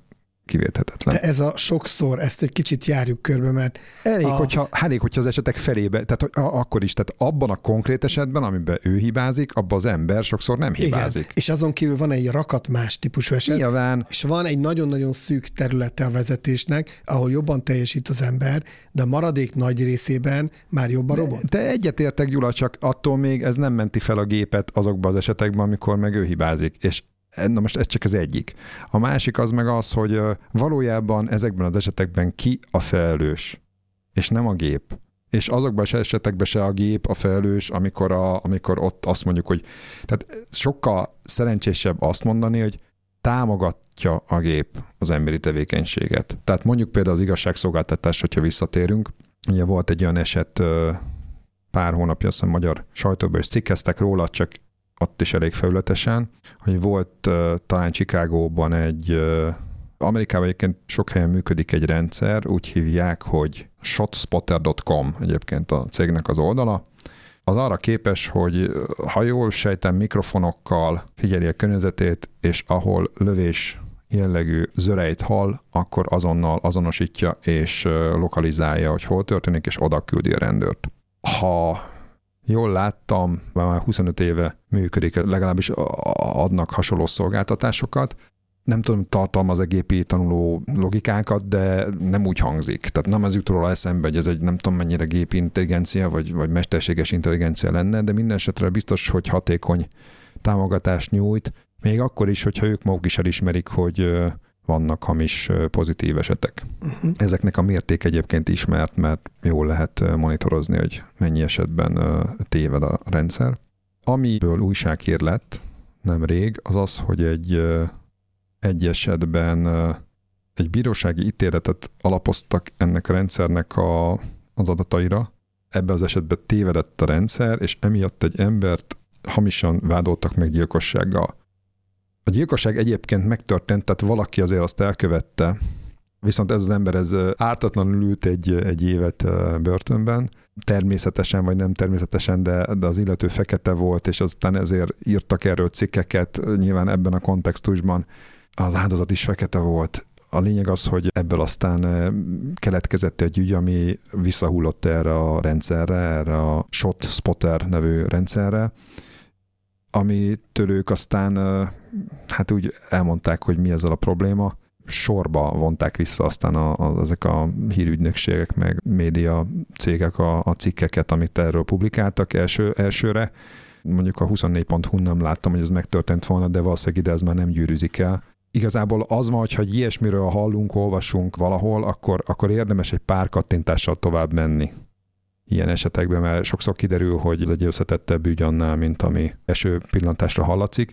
kivéthetetlen.
De ez a sokszor, ezt egy kicsit járjuk körbe, mert...
Elég, a... hogyha, elég hogyha az esetek felébe, tehát akkor is, tehát abban a konkrét esetben, amiben ő hibázik, abban az ember sokszor nem hibázik. Igen.
És azon kívül van egy rakat más típusú eset,
Nyilván.
és van egy nagyon-nagyon szűk területe a vezetésnek, ahol jobban teljesít az ember, de a maradék nagy részében már jobb a robot.
De, de egyetértek, Gyula, csak attól még ez nem menti fel a gépet azokban az esetekben, amikor meg ő hibázik. És Na most ez csak az egyik. A másik az meg az, hogy valójában ezekben az esetekben ki a felelős, és nem a gép. És azokban az esetekben se a gép a felelős, amikor, a, amikor ott azt mondjuk, hogy tehát sokkal szerencsésebb azt mondani, hogy támogatja a gép az emberi tevékenységet. Tehát mondjuk például az igazságszolgáltatás, hogyha visszatérünk, ugye volt egy olyan eset pár hónapja, azt hiszem magyar sajtóban is cikkeztek róla, csak ott is elég felületesen, hogy volt uh, talán Chicagóban egy uh, Amerikában egyébként sok helyen működik egy rendszer, úgy hívják, hogy shotspotter.com egyébként a cégnek az oldala. Az arra képes, hogy ha jól sejtem, mikrofonokkal figyeli a környezetét, és ahol lövés jellegű zörejt hall, akkor azonnal azonosítja és lokalizálja, hogy hol történik, és oda küldi a rendőrt. Ha jól láttam, már 25 éve működik, legalábbis adnak hasonló szolgáltatásokat. Nem tudom, tartalmaz a gépi tanuló logikákat, de nem úgy hangzik. Tehát nem az jut róla eszembe, hogy ez egy nem tudom mennyire gépi intelligencia, vagy, vagy mesterséges intelligencia lenne, de minden esetre biztos, hogy hatékony támogatást nyújt, még akkor is, hogyha ők maguk is elismerik, hogy vannak hamis pozitív esetek. Uh-huh. Ezeknek a mérték egyébként ismert, mert jól lehet monitorozni, hogy mennyi esetben téved a rendszer. Amiből újsághír lett nemrég, az az, hogy egy, egy esetben egy bírósági ítéletet alapoztak ennek a rendszernek a, az adataira. Ebben az esetben tévedett a rendszer, és emiatt egy embert hamisan vádoltak meg gyilkossággal. A gyilkosság egyébként megtörtént, tehát valaki azért azt elkövette, Viszont ez az ember ez ártatlanul ült egy, egy évet börtönben, természetesen vagy nem természetesen, de, de az illető fekete volt, és aztán ezért írtak erről cikkeket, nyilván ebben a kontextusban az áldozat is fekete volt. A lényeg az, hogy ebből aztán keletkezett egy ügy, ami visszahullott erre a rendszerre, erre a Shot Spotter nevű rendszerre, amitől ők aztán hát úgy elmondták, hogy mi ezzel a probléma, sorba vonták vissza aztán a, a, ezek a hírügynökségek, meg média cégek a, a cikkeket, amit erről publikáltak első, elsőre. Mondjuk a 24.hu nem láttam, hogy ez megtörtént volna, de valószínűleg ide ez már nem gyűrűzik el. Igazából az van, hogy ha ilyesmiről hallunk, olvasunk valahol, akkor, akkor érdemes egy pár kattintással tovább menni ilyen esetekben, mert sokszor kiderül, hogy ez egy összetettebb ügy annál, mint ami eső pillantásra hallatszik.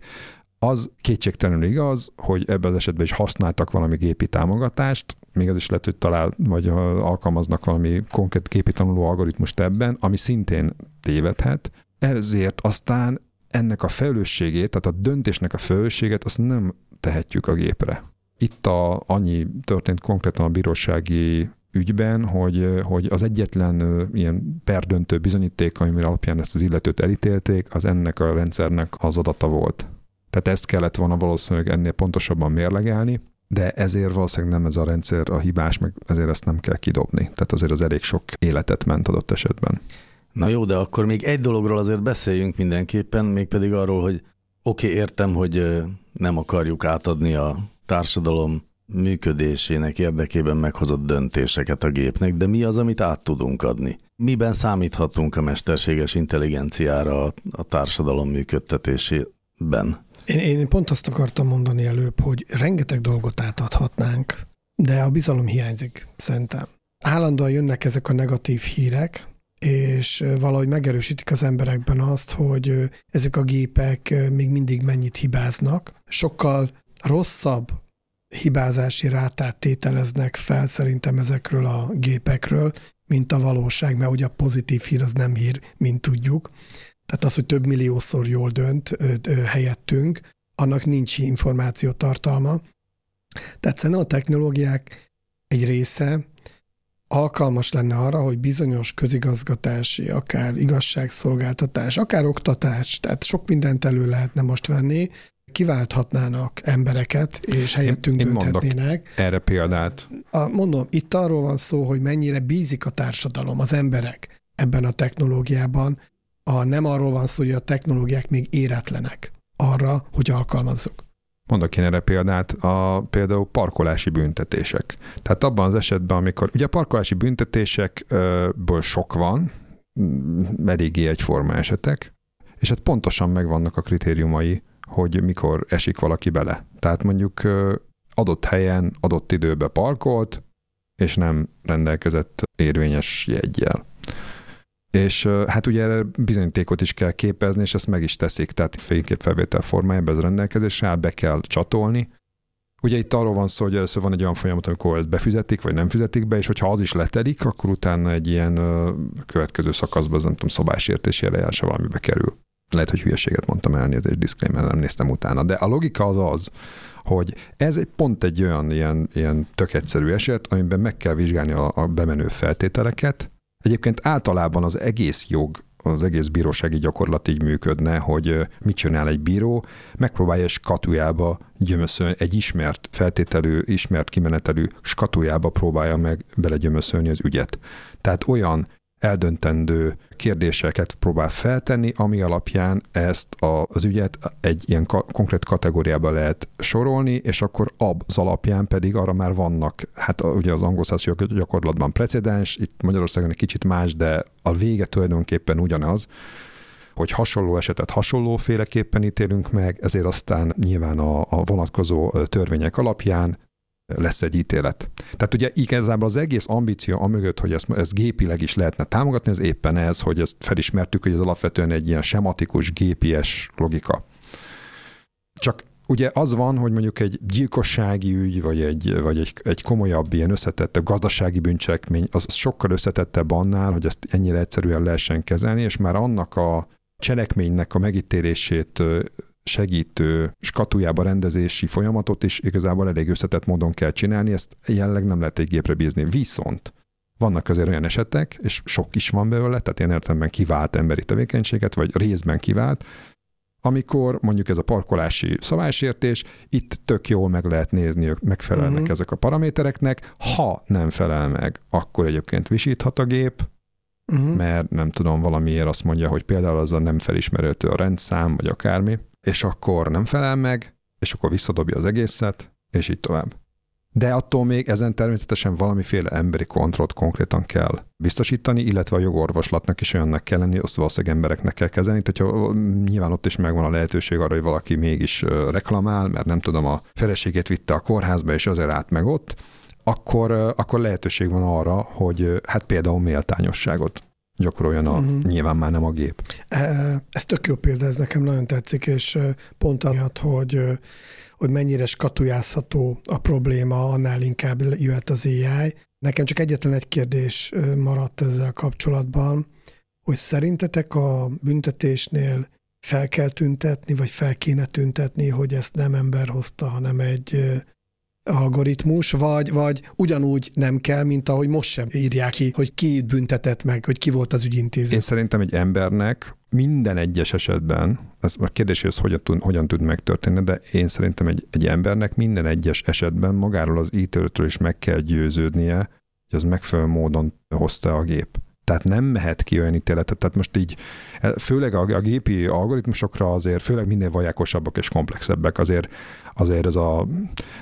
Az kétségtelenül igaz, hogy ebben az esetben is használtak valami gépi támogatást, még az is lehet, hogy talál, vagy alkalmaznak valami konkrét gépi tanuló algoritmust ebben, ami szintén tévedhet. Ezért aztán ennek a felelősségét, tehát a döntésnek a felelősséget, azt nem tehetjük a gépre. Itt a, annyi történt konkrétan a bírósági ügyben, hogy, hogy az egyetlen ilyen perdöntő bizonyíték, ami alapján ezt az illetőt elítélték, az ennek a rendszernek az adata volt. Tehát ezt kellett volna valószínűleg ennél pontosabban mérlegelni, de ezért valószínűleg nem ez a rendszer a hibás, meg ezért ezt nem kell kidobni. Tehát azért az elég sok életet ment adott esetben.
Na jó, de akkor még egy dologról azért beszéljünk mindenképpen, mégpedig arról, hogy oké, okay, értem, hogy nem akarjuk átadni a társadalom működésének érdekében meghozott döntéseket a gépnek, de mi az, amit át tudunk adni? Miben számíthatunk a mesterséges intelligenciára a, társadalom működtetésében?
Én, én pont azt akartam mondani előbb, hogy rengeteg dolgot átadhatnánk, de a bizalom hiányzik, szerintem. Állandóan jönnek ezek a negatív hírek, és valahogy megerősítik az emberekben azt, hogy ezek a gépek még mindig mennyit hibáznak. Sokkal rosszabb hibázási rátát tételeznek fel szerintem ezekről a gépekről, mint a valóság, mert ugye a pozitív hír az nem hír, mint tudjuk. Tehát az, hogy több milliószor jól dönt helyettünk, annak nincs információ tartalma. Tehát szerintem a technológiák egy része alkalmas lenne arra, hogy bizonyos közigazgatási, akár igazságszolgáltatás, akár oktatás, tehát sok mindent elő lehetne most venni, kiválthatnának embereket, és helyettünk én, én dönthetnének.
erre példát.
A, mondom, itt arról van szó, hogy mennyire bízik a társadalom, az emberek ebben a technológiában. A, nem arról van szó, hogy a technológiák még éretlenek arra, hogy alkalmazzuk.
Mondok én erre példát, a, például parkolási büntetések. Tehát abban az esetben, amikor ugye a parkolási büntetésekből sok van, eléggé egyforma esetek, és hát pontosan megvannak a kritériumai hogy mikor esik valaki bele. Tehát mondjuk adott helyen, adott időbe parkolt, és nem rendelkezett érvényes jegyjel. És hát ugye erre bizonyítékot is kell képezni, és ezt meg is teszik, tehát fényképfelvétel formájában ez rendelkezésre be kell csatolni. Ugye itt arról van szó, hogy először van egy olyan folyamat, amikor ezt befizetik, vagy nem fizetik be, és hogyha az is letelik, akkor utána egy ilyen következő szakaszban, az nem tudom, szabálysértési eljárása valamibe kerül. Lehet, hogy hülyeséget mondtam elnézést, disclaimer, nem néztem utána. De a logika az az, hogy ez egy pont egy olyan ilyen, ilyen tök egyszerű eset, amiben meg kell vizsgálni a, a bemenő feltételeket. Egyébként általában az egész jog az egész bírósági gyakorlat így működne, hogy mit csinál egy bíró, megpróbálja skatujába gyömöszölni, egy ismert feltételű, ismert kimenetelű skatujába próbálja meg belegyömöszölni az ügyet. Tehát olyan eldöntendő kérdéseket próbál feltenni, ami alapján ezt a, az ügyet egy ilyen ka- konkrét kategóriába lehet sorolni, és akkor az alapján pedig arra már vannak, hát ugye az angol gyakorlatban precedens, itt Magyarországon egy kicsit más, de a vége tulajdonképpen ugyanaz, hogy hasonló esetet hasonlóféleképpen ítélünk meg, ezért aztán nyilván a, a vonatkozó törvények alapján lesz egy ítélet. Tehát ugye igazából az egész ambíció amögött, hogy ezt, ezt gépileg is lehetne támogatni, az éppen ez, hogy ezt felismertük, hogy ez alapvetően egy ilyen sematikus, gépies logika. Csak ugye az van, hogy mondjuk egy gyilkossági ügy, vagy egy, vagy egy, egy komolyabb, ilyen összetettebb gazdasági bűncselekmény, az sokkal összetettebb annál, hogy ezt ennyire egyszerűen lehessen kezelni, és már annak a cselekménynek a megítélését segítő skatujába rendezési folyamatot is igazából elég összetett módon kell csinálni, ezt jelenleg nem lehet egy gépre bízni. Viszont vannak azért olyan esetek, és sok is van belőle, tehát én értelemben kivált emberi tevékenységet, vagy részben kivált, amikor mondjuk ez a parkolási szabálysértés, itt tök jól meg lehet nézni, hogy megfelelnek uh-huh. ezek a paramétereknek. Ha nem felel meg, akkor egyébként visíthat a gép, uh-huh. mert nem tudom, valamiért azt mondja, hogy például az a nem felismerőtő a rendszám, vagy akármi, és akkor nem felel meg, és akkor visszadobja az egészet, és így tovább. De attól még ezen természetesen valamiféle emberi kontrollt konkrétan kell biztosítani, illetve a jogorvoslatnak is olyannak kell lenni, azt valószínűleg embereknek kell kezelni, tehát nyilván ott is megvan a lehetőség arra, hogy valaki mégis reklamál, mert nem tudom, a feleségét vitte a kórházba, és azért át meg ott, akkor, akkor lehetőség van arra, hogy hát például méltányosságot gyakoroljon a, uh-huh. nyilván már nem a gép.
Ez tök jó példa, ez nekem nagyon tetszik, és pont amiatt, hogy hogy mennyire skatujázható a probléma, annál inkább jöhet az AI. Nekem csak egyetlen egy kérdés maradt ezzel kapcsolatban, hogy szerintetek a büntetésnél fel kell tüntetni, vagy fel kéne tüntetni, hogy ezt nem ember hozta, hanem egy algoritmus, vagy, vagy ugyanúgy nem kell, mint ahogy most sem írják ki, hogy ki büntetett meg, hogy ki volt az ügyintéző.
Én szerintem egy embernek minden egyes esetben, ez a kérdés, hogy ez hogyan tud, hogyan tud megtörténni, de én szerintem egy, egy embernek minden egyes esetben magáról az ítéletről is meg kell győződnie, hogy az megfelelő módon hozta a gép. Tehát nem mehet ki olyan ítéletet. Tehát most így, főleg a, a gépi algoritmusokra azért, főleg minél vajákosabbak és komplexebbek, azért, azért ez a,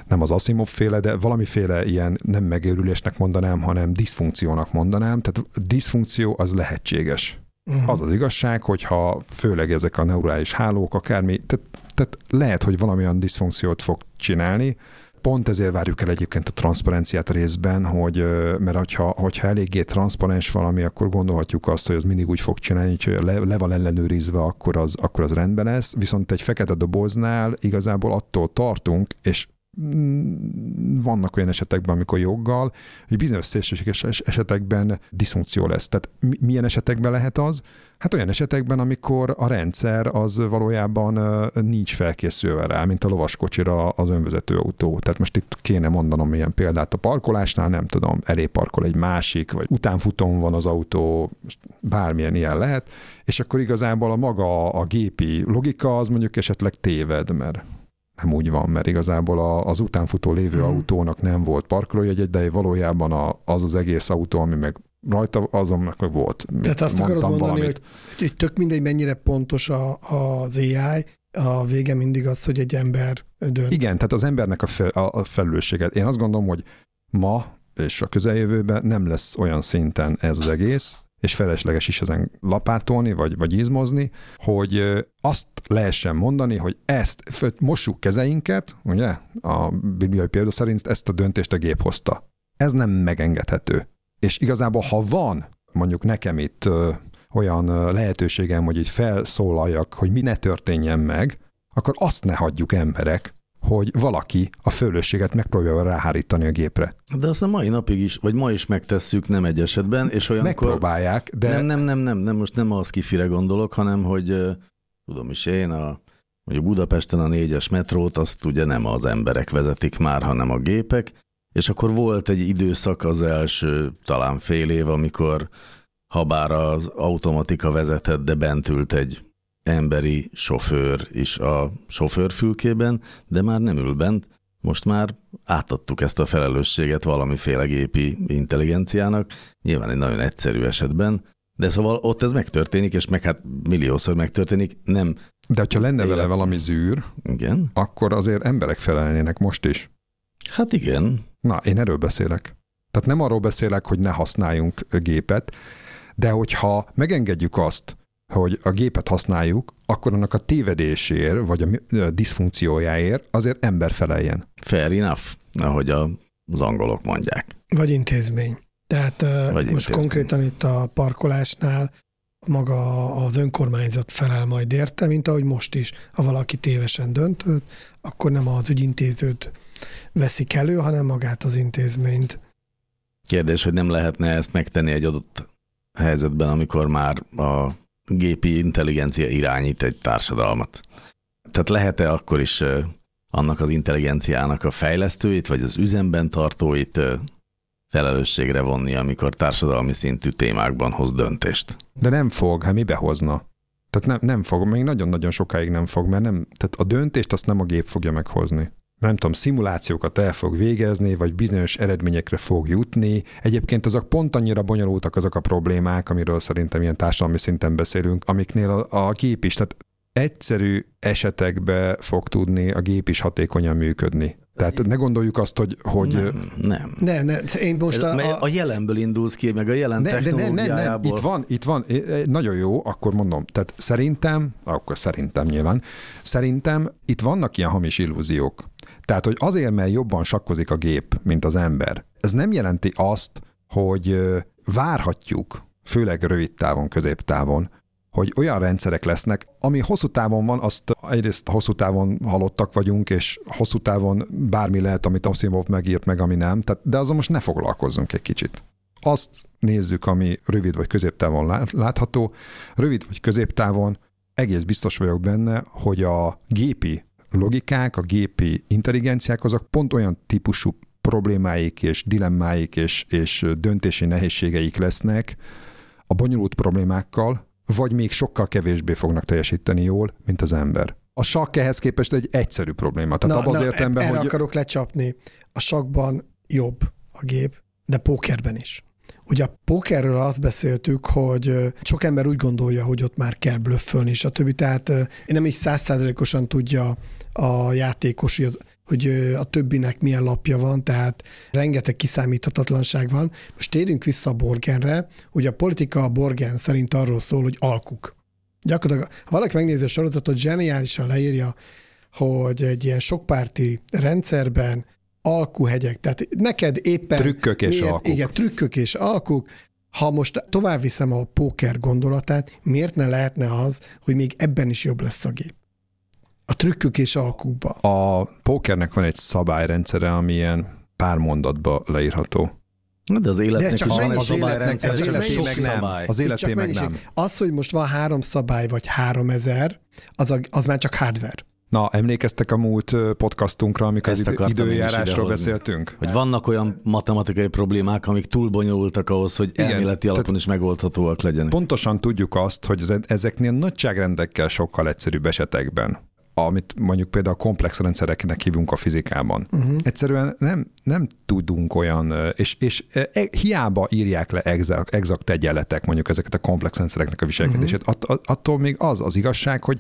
nem az Asimov féle, de valamiféle ilyen nem megőrülésnek mondanám, hanem diszfunkciónak mondanám. Tehát diszfunkció az lehetséges. Uh-huh. Az az igazság, hogyha főleg ezek a neurális hálók, akármi, tehát, tehát lehet, hogy valamilyen diszfunkciót fog csinálni, pont ezért várjuk el egyébként a transzparenciát részben, hogy, mert hogyha, hogyha eléggé transzparens valami, akkor gondolhatjuk azt, hogy az mindig úgy fog csinálni, hogy le, le van ellenőrizve, akkor az, akkor az rendben lesz, viszont egy fekete doboznál igazából attól tartunk, és vannak olyan esetekben, amikor joggal, hogy bizonyos szélsőséges esetekben diszfunkció lesz. Tehát milyen esetekben lehet az? Hát olyan esetekben, amikor a rendszer az valójában nincs felkészülve rá, mint a lovaskocsira az önvezető autó. Tehát most itt kéne mondanom ilyen példát a parkolásnál, nem tudom, elé parkol egy másik, vagy utánfutón van az autó, bármilyen ilyen lehet, és akkor igazából a maga a gépi logika az mondjuk esetleg téved, mert nem úgy van, mert igazából a, az utánfutó lévő hmm. autónak nem volt parkolójegy, de valójában a, az az egész autó, ami meg rajta, azonnak meg volt.
Tehát azt akarod mondani, hogy, hogy tök mindegy, mennyire pontos a, az AI, a vége mindig az, hogy egy ember dönt.
Igen, tehát az embernek a, fel, a, a felelősséget. Én azt gondolom, hogy ma és a közeljövőben nem lesz olyan szinten ez az egész, és felesleges is ezen lapátolni, vagy, vagy izmozni, hogy azt lehessen mondani, hogy ezt, mossuk kezeinket, ugye, a bibliai példa szerint ezt a döntést a gép hozta. Ez nem megengedhető. És igazából, ha van mondjuk nekem itt olyan lehetőségem, hogy így felszólaljak, hogy mi ne történjen meg, akkor azt ne hagyjuk emberek, hogy valaki a fölösséget megpróbálja ráhárítani a gépre.
De azt a mai napig is, vagy ma is megtesszük, nem egy esetben, és olyankor...
Megpróbálják, de...
Nem, nem, nem, nem, nem most nem az kifire gondolok, hanem hogy tudom is én, a, hogy Budapesten a négyes metrót, azt ugye nem az emberek vezetik már, hanem a gépek, és akkor volt egy időszak az első talán fél év, amikor habár az automatika vezetett, de bent ült egy emberi sofőr is a sofőrfülkében, de már nem ül bent, most már átadtuk ezt a felelősséget valamiféle gépi intelligenciának, nyilván egy nagyon egyszerű esetben, de szóval ott ez megtörténik, és meg hát milliószor megtörténik, nem...
De hogyha lenne élet... vele valami zűr,
igen?
akkor azért emberek felelnének most is.
Hát igen.
Na, én erről beszélek. Tehát nem arról beszélek, hogy ne használjunk gépet, de hogyha megengedjük azt, hogy a gépet használjuk, akkor annak a tévedésért, vagy a diszfunkciójáért azért ember feleljen.
Fair enough, ahogy az angolok mondják.
Vagy intézmény. Tehát Vagy most intézmény. konkrétan itt a parkolásnál maga az önkormányzat felel majd érte, mint ahogy most is, ha valaki tévesen döntött, akkor nem az ügyintézőt veszik elő, hanem magát az intézményt.
Kérdés, hogy nem lehetne ezt megtenni egy adott helyzetben, amikor már a gépi intelligencia irányít egy társadalmat. Tehát lehet-e akkor is annak az intelligenciának a fejlesztőit, vagy az üzemben tartóit felelősségre vonni, amikor társadalmi szintű témákban hoz döntést?
De nem fog, hát mibe hozna? Tehát nem, nem fog, még nagyon-nagyon sokáig nem fog, mert nem, tehát a döntést azt nem a gép fogja meghozni nem tudom, szimulációkat el fog végezni, vagy bizonyos eredményekre fog jutni. Egyébként azok pont annyira bonyolultak azok a problémák, amiről szerintem ilyen társadalmi szinten beszélünk, amiknél a, a gép is, tehát egyszerű esetekbe fog tudni a gép is hatékonyan működni. Tehát ne gondoljuk azt, hogy... hogy
nem, nem.
Ne, ne, én most a,
a, a jelenből indulsz ki, meg a jelen
ne,
technológiájából.
Ne, ne, ne, itt van, itt van, nagyon jó, akkor mondom, tehát szerintem, akkor szerintem nyilván, szerintem itt vannak ilyen hamis illúziók. Tehát, hogy azért, mert jobban sakkozik a gép, mint az ember, ez nem jelenti azt, hogy várhatjuk, főleg rövid távon, középtávon, hogy olyan rendszerek lesznek, ami hosszú távon van, azt egyrészt hosszú távon halottak vagyunk, és hosszú távon bármi lehet, amit Asimov megírt meg, ami nem, tehát, de azon most ne foglalkozzunk egy kicsit. Azt nézzük, ami rövid vagy középtávon látható. Rövid vagy középtávon egész biztos vagyok benne, hogy a gépi logikák, a gépi intelligenciák, azok pont olyan típusú problémáik és dilemmáik és, és döntési nehézségeik lesznek a bonyolult problémákkal, vagy még sokkal kevésbé fognak teljesíteni jól, mint az ember. A sakk ehhez képest egy egyszerű probléma. Tehát na, az na, értemben,
erre
hogy...
akarok lecsapni. A sakban jobb a gép, de pókerben is. Ugye a pókerről azt beszéltük, hogy sok ember úgy gondolja, hogy ott már kell blöffölni, stb. Tehát nem is százszázalékosan tudja a játékos, hogy hogy a többinek milyen lapja van, tehát rengeteg kiszámíthatatlanság van. Most térjünk vissza a Borgenre. Ugye a politika a Borgen szerint arról szól, hogy alkuk. Gyakorlatilag, ha valaki megnézi a sorozatot, zseniálisan leírja, hogy egy ilyen sokpárti rendszerben alkuhegyek, tehát neked éppen...
Trükkök és miért, alkuk.
Igen, trükkök és alkuk. Ha most tovább viszem a póker gondolatát, miért ne lehetne az, hogy még ebben is jobb lesz a gép? a trükkük és alkukba.
A pókernek van egy szabályrendszere, ami ilyen pár mondatba leírható.
De az életnek
de
csak
is
van
egy
szabályrendszer,
az életé
meg
nem.
szabály.
Az életé meg nem.
Az, hogy most van három szabály, vagy három ezer, az, a, az már csak hardware.
Na, emlékeztek a múlt podcastunkra, amikor az időjárásról beszéltünk?
Hogy vannak olyan matematikai problémák, amik túl bonyolultak ahhoz, hogy Igen, elméleti alapon is megoldhatóak legyenek.
Pontosan tudjuk azt, hogy ezeknél nagyságrendekkel sokkal egyszerűbb esetekben amit mondjuk például a komplex rendszereknek hívunk a fizikában. Uh-huh. Egyszerűen nem, nem tudunk olyan, és, és e, e hiába írják le exakt, exakt egyenletek mondjuk ezeket a komplex rendszereknek a viselkedését, uh-huh. Att, attól még az az igazság, hogy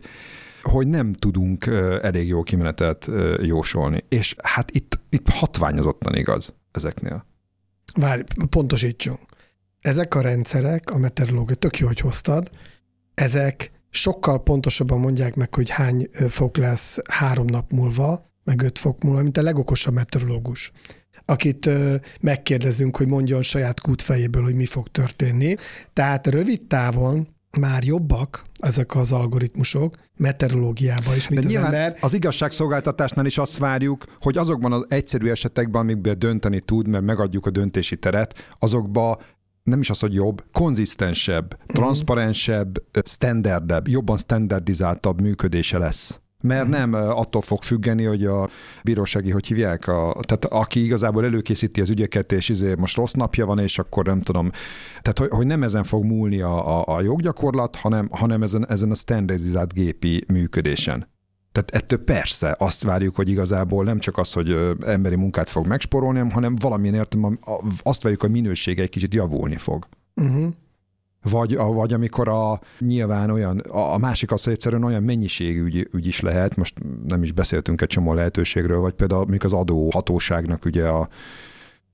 hogy nem tudunk elég jó kimenetet jósolni. És hát itt, itt hatványozottan igaz ezeknél.
Várj, pontosítsunk. Ezek a rendszerek, a meteorológia, tök jó, hogy hoztad, ezek sokkal pontosabban mondják meg, hogy hány fok lesz három nap múlva, meg öt fok múlva, mint a legokosabb meteorológus akit megkérdezünk, hogy mondjon saját kútfejéből, hogy mi fog történni. Tehát rövid távon már jobbak ezek az algoritmusok meteorológiában is, mint De az ember.
Az igazságszolgáltatásnál is azt várjuk, hogy azokban az egyszerű esetekben, amikben dönteni tud, mert megadjuk a döntési teret, azokba nem is az, hogy jobb, konzisztensebb, uh-huh. transzparensebb, standardebb, jobban standardizáltabb működése lesz mert nem attól fog függeni, hogy a bírósági, hogy hívják, a, tehát aki igazából előkészíti az ügyeket, és izé most rossz napja van, és akkor nem tudom, tehát hogy, hogy nem ezen fog múlni a, a, a joggyakorlat, hanem, hanem ezen, ezen a standardizált gépi működésen. Tehát ettől persze azt várjuk, hogy igazából nem csak az, hogy emberi munkát fog megsporolni, hanem valamilyen értem, azt várjuk, hogy a minősége egy kicsit javulni fog. Uh-huh. Vagy, vagy amikor a nyilván olyan, a, a másik az, hogy egyszerűen olyan mennyiségű ügy, ügy is lehet, most nem is beszéltünk egy csomó lehetőségről, vagy például mikor az adó hatóságnak ugye a,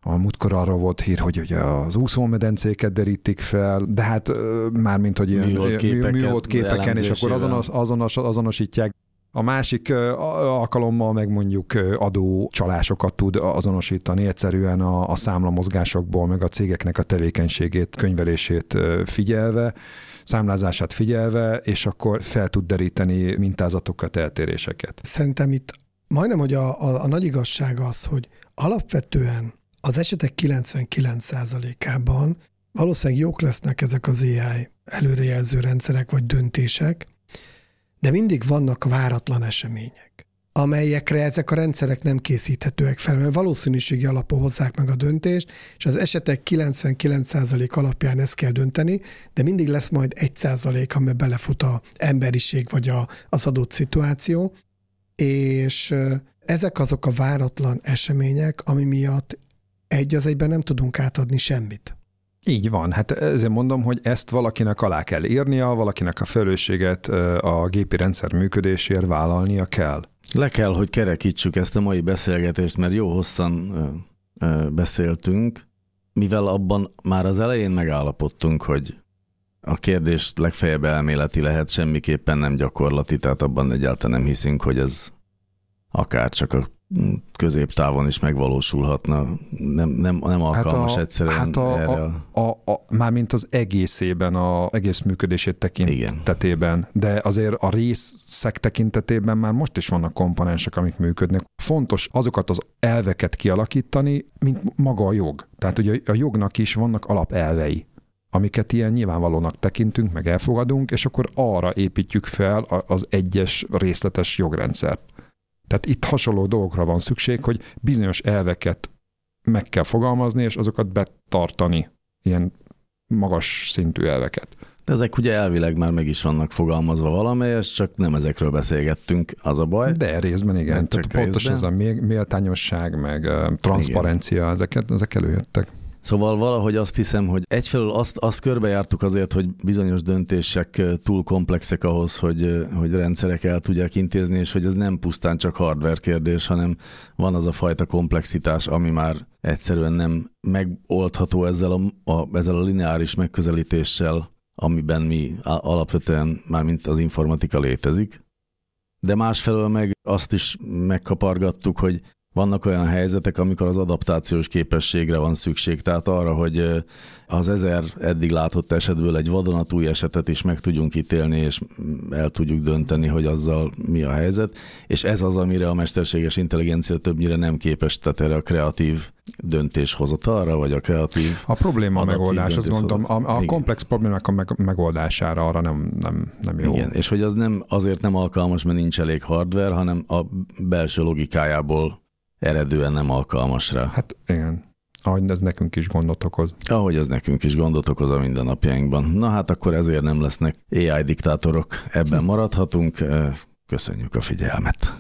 a múltkor arról volt hír, hogy ugye az úszómedencéket derítik fel, de hát mármint, hogy ilyen műhold képeken, és akkor azonos, azonos, azonosítják a másik alkalommal meg mondjuk adó csalásokat tud azonosítani, egyszerűen a, a számlamozgásokból, meg a cégeknek a tevékenységét, könyvelését figyelve, számlázását figyelve, és akkor fel tud deríteni mintázatokat, eltéréseket.
Szerintem itt majdnem, hogy a, a, a nagy igazság az, hogy alapvetően az esetek 99%-ában valószínűleg jók lesznek ezek az AI előrejelző rendszerek vagy döntések, de mindig vannak váratlan események, amelyekre ezek a rendszerek nem készíthetőek fel, mert valószínűségi alapú hozzák meg a döntést, és az esetek 99% alapján ezt kell dönteni, de mindig lesz majd 1%, amiben belefut a emberiség vagy a, az adott szituáció, és ezek azok a váratlan események, ami miatt egy az egyben nem tudunk átadni semmit.
Így van, hát ezért mondom, hogy ezt valakinek alá kell írnia, valakinek a felelősséget a gépi rendszer működésért vállalnia kell.
Le kell, hogy kerekítsük ezt a mai beszélgetést, mert jó hosszan beszéltünk, mivel abban már az elején megállapodtunk, hogy a kérdés legfeljebb elméleti lehet, semmiképpen nem gyakorlati, tehát abban egyáltalán nem hiszünk, hogy ez akár csak a középtávon is megvalósulhatna. Nem, nem, nem alkalmas
hát a,
egyszerűen
hát a,
erre.
A, a, a, mármint az egészében, a egész működését tekintetében, Igen. de azért a részek tekintetében már most is vannak komponensek, amik működnek. Fontos azokat az elveket kialakítani, mint maga a jog. Tehát ugye a jognak is vannak alapelvei amiket ilyen nyilvánvalónak tekintünk, meg elfogadunk, és akkor arra építjük fel az egyes részletes jogrendszert. Tehát itt hasonló dolgokra van szükség, hogy bizonyos elveket meg kell fogalmazni, és azokat betartani, ilyen magas szintű elveket.
De ezek ugye elvileg már meg is vannak fogalmazva valamelyes, csak nem ezekről beszélgettünk, az a baj.
De részben igen, Tehát pontos ez a méltányosság, meg transzparencia, ezeket, ezek előjöttek.
Szóval valahogy azt hiszem, hogy egyfelől azt, azt körbejártuk azért, hogy bizonyos döntések túl komplexek ahhoz, hogy, hogy rendszerek el tudják intézni, és hogy ez nem pusztán csak hardware kérdés, hanem van az a fajta komplexitás, ami már egyszerűen nem megoldható ezzel a, a, ezzel a lineáris megközelítéssel, amiben mi alapvetően már mint az informatika létezik. De másfelől meg azt is megkapargattuk, hogy vannak olyan helyzetek, amikor az adaptációs képességre van szükség, tehát arra, hogy az ezer eddig látott esetből egy vadonatúj esetet is meg tudjunk ítélni, és el tudjuk dönteni, hogy azzal mi a helyzet, és ez az, amire a mesterséges intelligencia többnyire nem képes, tehát erre a kreatív döntéshozatalra, vagy a kreatív
A probléma megoldás, azt mondom, a, a komplex problémák a meg, megoldására arra nem, nem, nem jó.
Igen, és hogy az nem azért nem alkalmas, mert nincs elég hardware, hanem a belső logikájából eredően nem alkalmas rá.
Hát igen. Ahogy ez nekünk is gondot okoz.
Ahogy ez nekünk is gondot okoz a mindennapjainkban. Na hát akkor ezért nem lesznek AI diktátorok. Ebben maradhatunk. Köszönjük a figyelmet.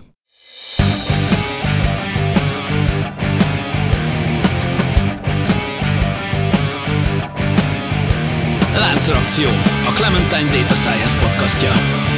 Láncreakció, a Clementine Data Science podcastja.